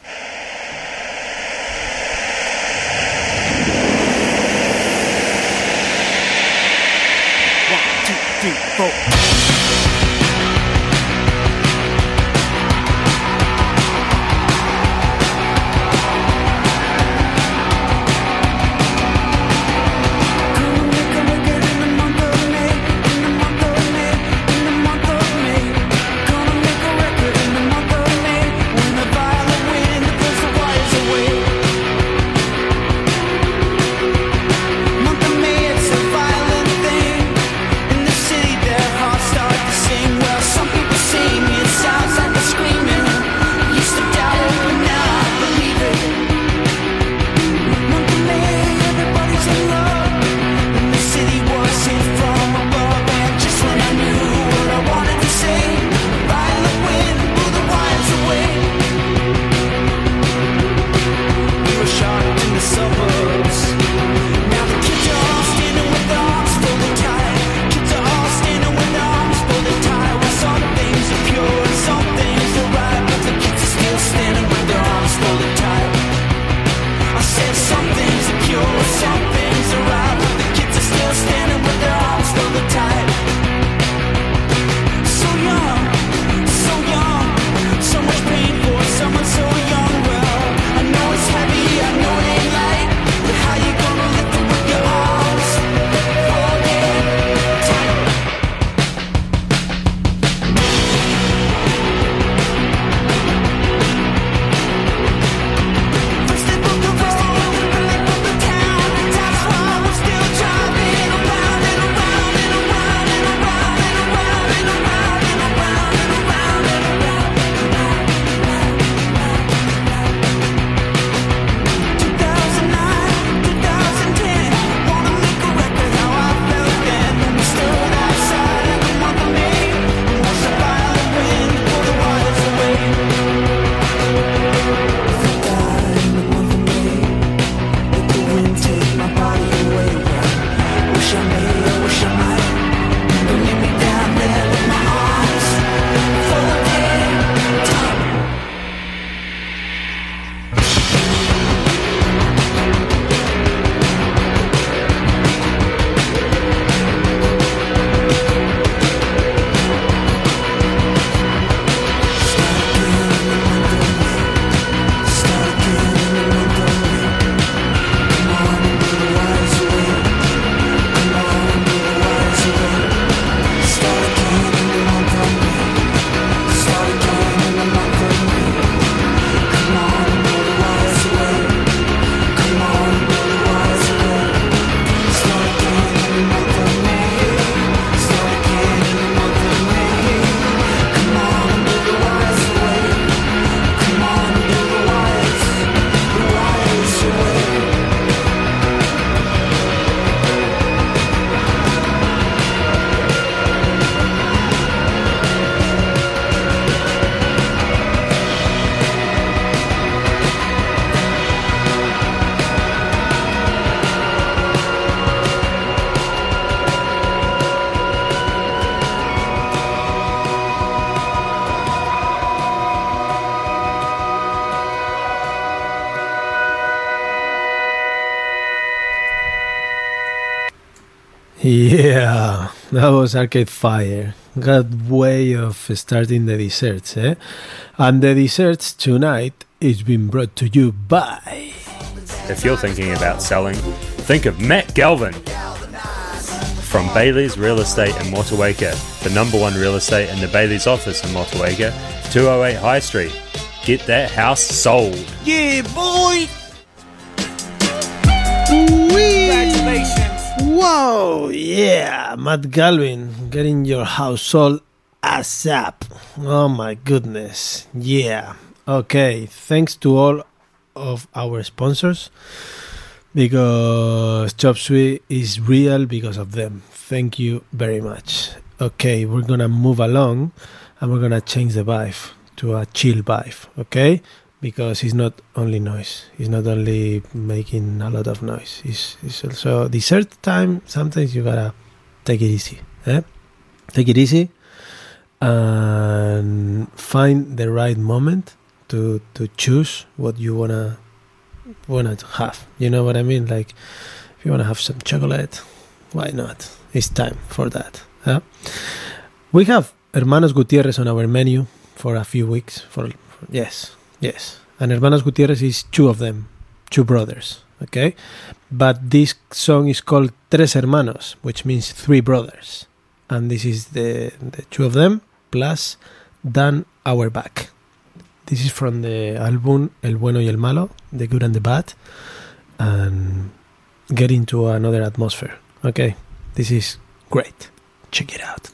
One, two, three, four. Yeah, that was Arcade Fire. Good way of starting the desserts, eh? And the desserts tonight is being brought to you by. If you're thinking about selling, think of Matt Galvin. From Bayleys Real Estate in Motueka, the number one real estate in the Bayleys office in Motueka, 208 High Street. Get that house sold. Yeah, boy. Congratulations! Wow, yeah, Matt Galvin getting your house sold ASAP. Oh my goodness, yeah. Okay, thanks to all of our sponsors because Chop Suey is real because of them. Thank you very much. Okay, we're gonna move along and we're gonna change the vibe to a chill vibe, okay? Because it's not only noise, it's not only making a lot of noise, it's, it's also dessert time. Sometimes you gotta take it easy, eh? Take it easy and find the right moment to to choose what you wanna wanna have. You know what I mean? Like if you wanna have some chocolate, why not? It's time for that. Huh? We have Hermanos Gutierrez on our menu for a few weeks. For, for yes, yes, and Hermanos Gutierrez is two of them, two brothers. Okay, but this song is called Tres Hermanos, which means three brothers, and this is the the two of them plus Dan Auerbach. This is from the album El Bueno y el Malo, The Good and the Bad, and get into another atmosphere. Okay, this is great. Check it out.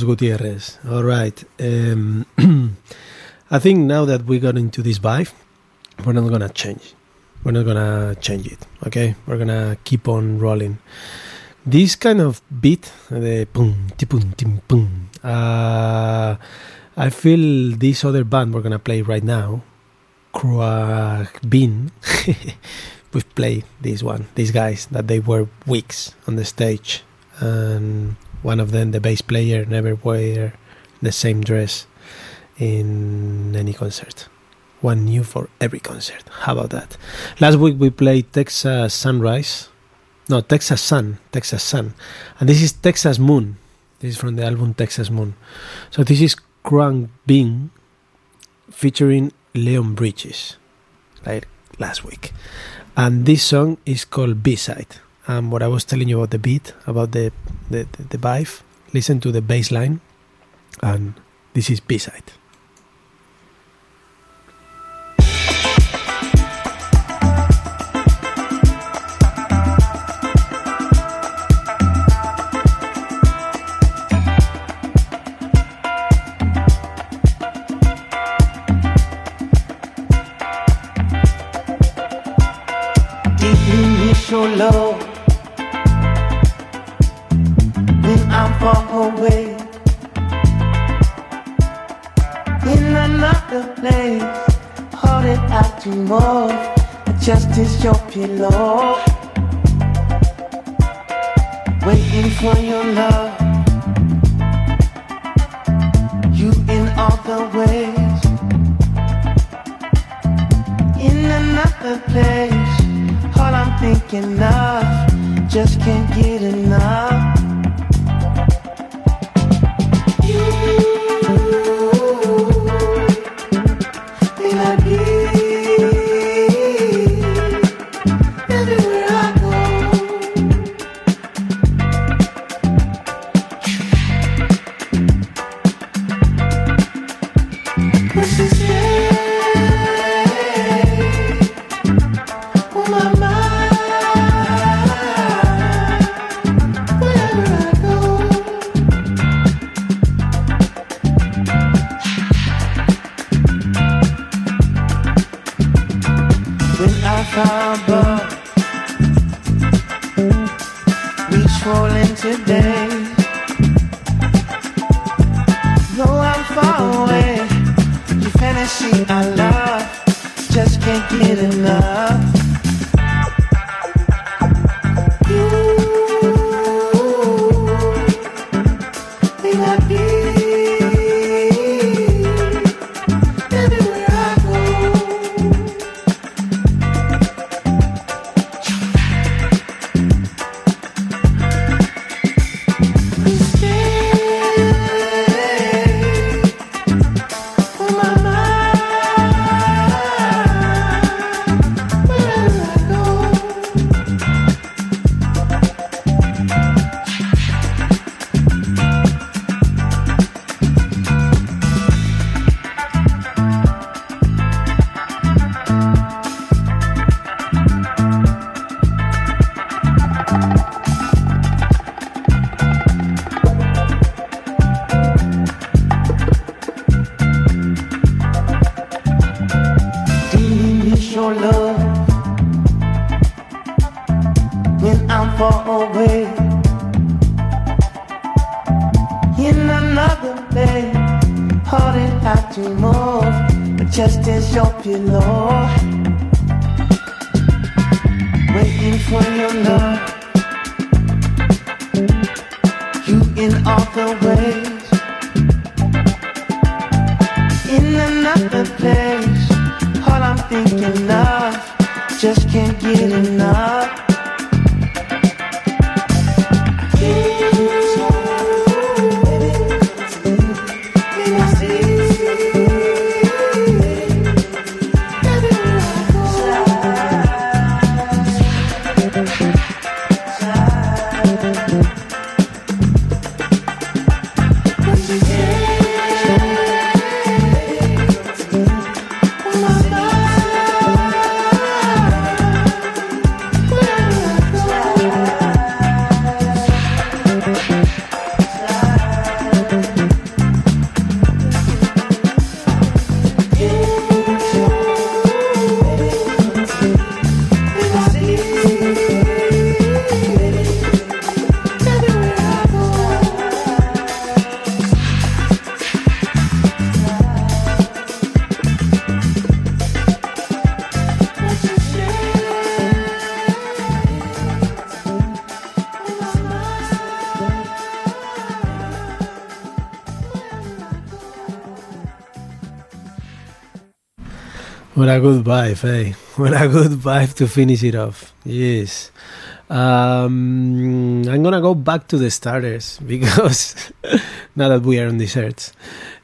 Gutierrez. All right. Um, *clears throat* I think now that we got into this vibe, we're not gonna change. We're not gonna change it. Okay, we're gonna keep on rolling. This kind of beat, the boom, ti boom, tim boom. Uh, I feel this other band we're gonna play right now, Khruangbin. *laughs* We've played this one. These guys that they were weeks on the stage and one of them, the bass player, never wear the same dress in any concert. One new for every concert. How about that? Last week we played Texas Sunrise. No, Texas Sun. Texas Sun. And this is Texas Moon. This is from the album Texas Moon. So this is Krang Bing featuring Leon Bridges, like last week. And this song is called B-Side um, what I was telling you about the beat, about the the, the, the vibe. Listen to the bass line, and this is B side. initial love. I'm far away in another place, hold it out to more. Just as your pillow, waiting for your love. You in all the ways in another place. All I'm thinking of, just can't get enough. A good vibe, eh? *laughs* What a good vibe to finish it off. Yes. Um, I'm gonna go back to the starters *laughs* because now that we are on desserts,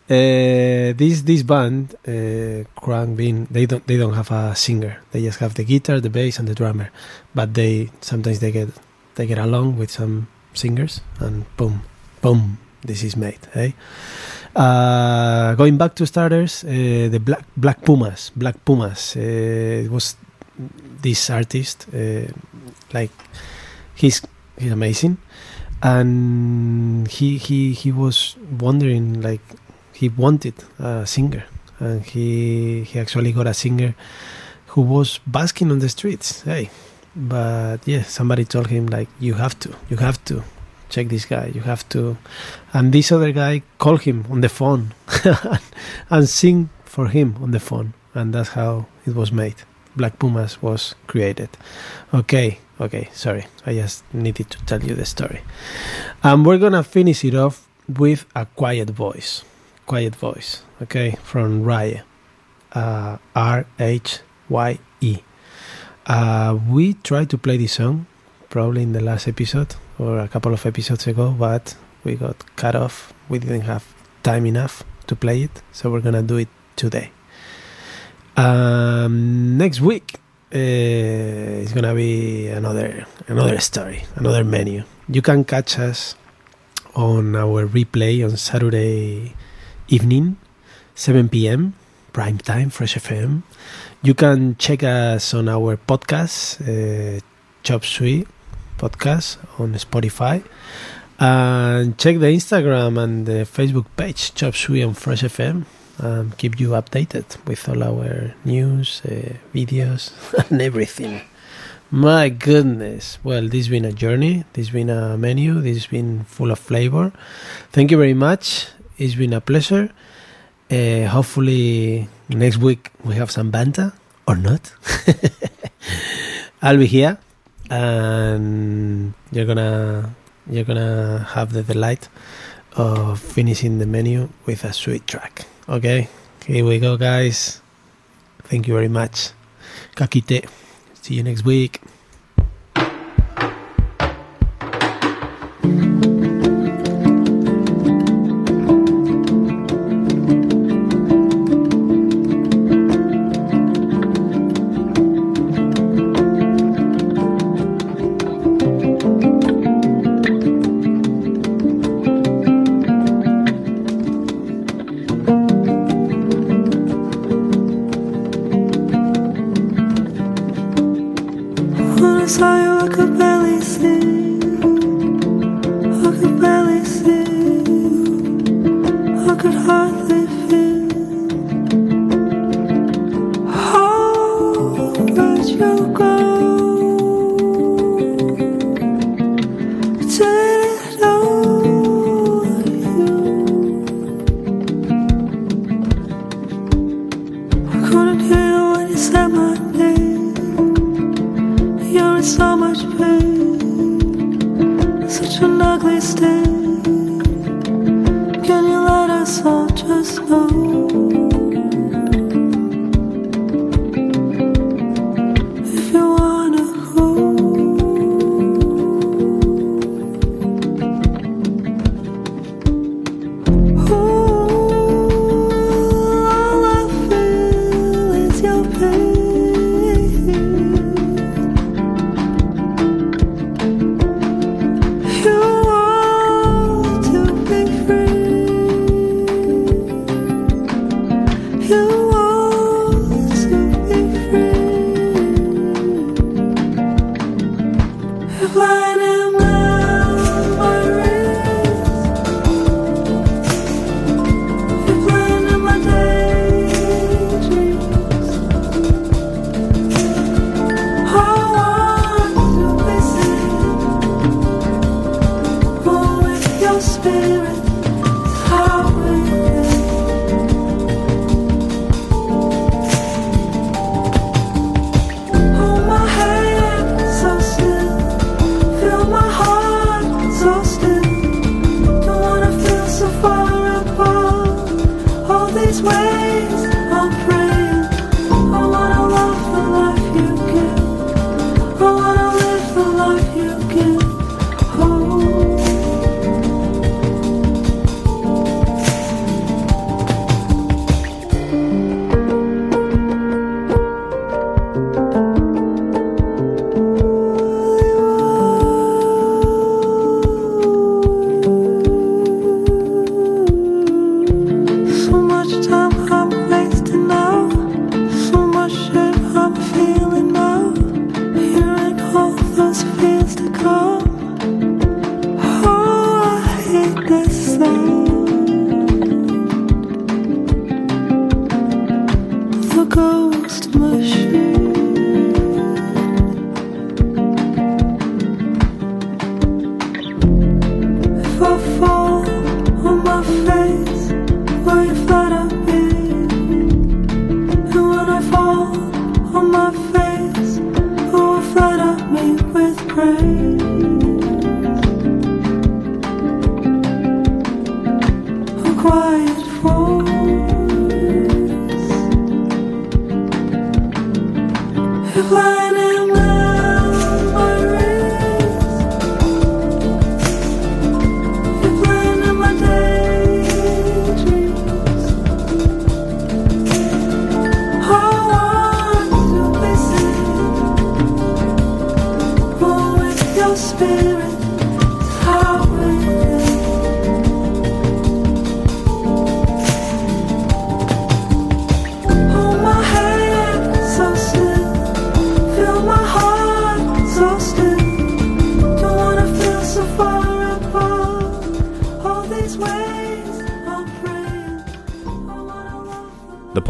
uh, this this band, uh, Bean, they don't they don't have a singer. They just have the guitar, the bass, and the drummer. But they sometimes they get they get along with some singers, and boom, boom, this is made. Eh? Uh, going back to starters, uh, the Black Black Pumas, Black Pumas. Uh, it was this artist, uh, like he's he's amazing, and he he he was wondering like he wanted a singer, and he he actually got a singer who was basking on the streets. Hey, but yeah, somebody told him like you have to, you have to check this guy, you have to, and this other guy called him on the phone *laughs* and sing for him on the phone, and that's how it was made. Black Pumas was created. Okay, okay, sorry, I just needed to tell you the story. And we're gonna finish it off with a quiet voice. Quiet voice, okay, from Rhye. Uh, R H Y E. Uh, we tried to play this song probably in the last episode or a couple of episodes ago, but we got cut off. We didn't have time enough to play it, so we're gonna do it today. Um, next week uh, it's gonna be another another story, another menu. You can catch us on our replay on Saturday evening, 7 p.m. prime time, Fresh FM. You can check us on our podcast, uh, Chop Suey podcast on Spotify, and check the Instagram and the Facebook page, Chop Suey on Fresh FM. Um, keep you updated with all our news, uh, videos, *laughs* and everything. My goodness. Well, this has been a journey. This has been a menu. This has been full of flavor. Thank you very much. It's been a pleasure. Uh, hopefully, next week we have some banta or not. *laughs* I'll be here, and you're gonna you're gonna have the delight of finishing the menu with a sweet track. Okay, here we go, guys. Thank you very much. Kakite. See you next week.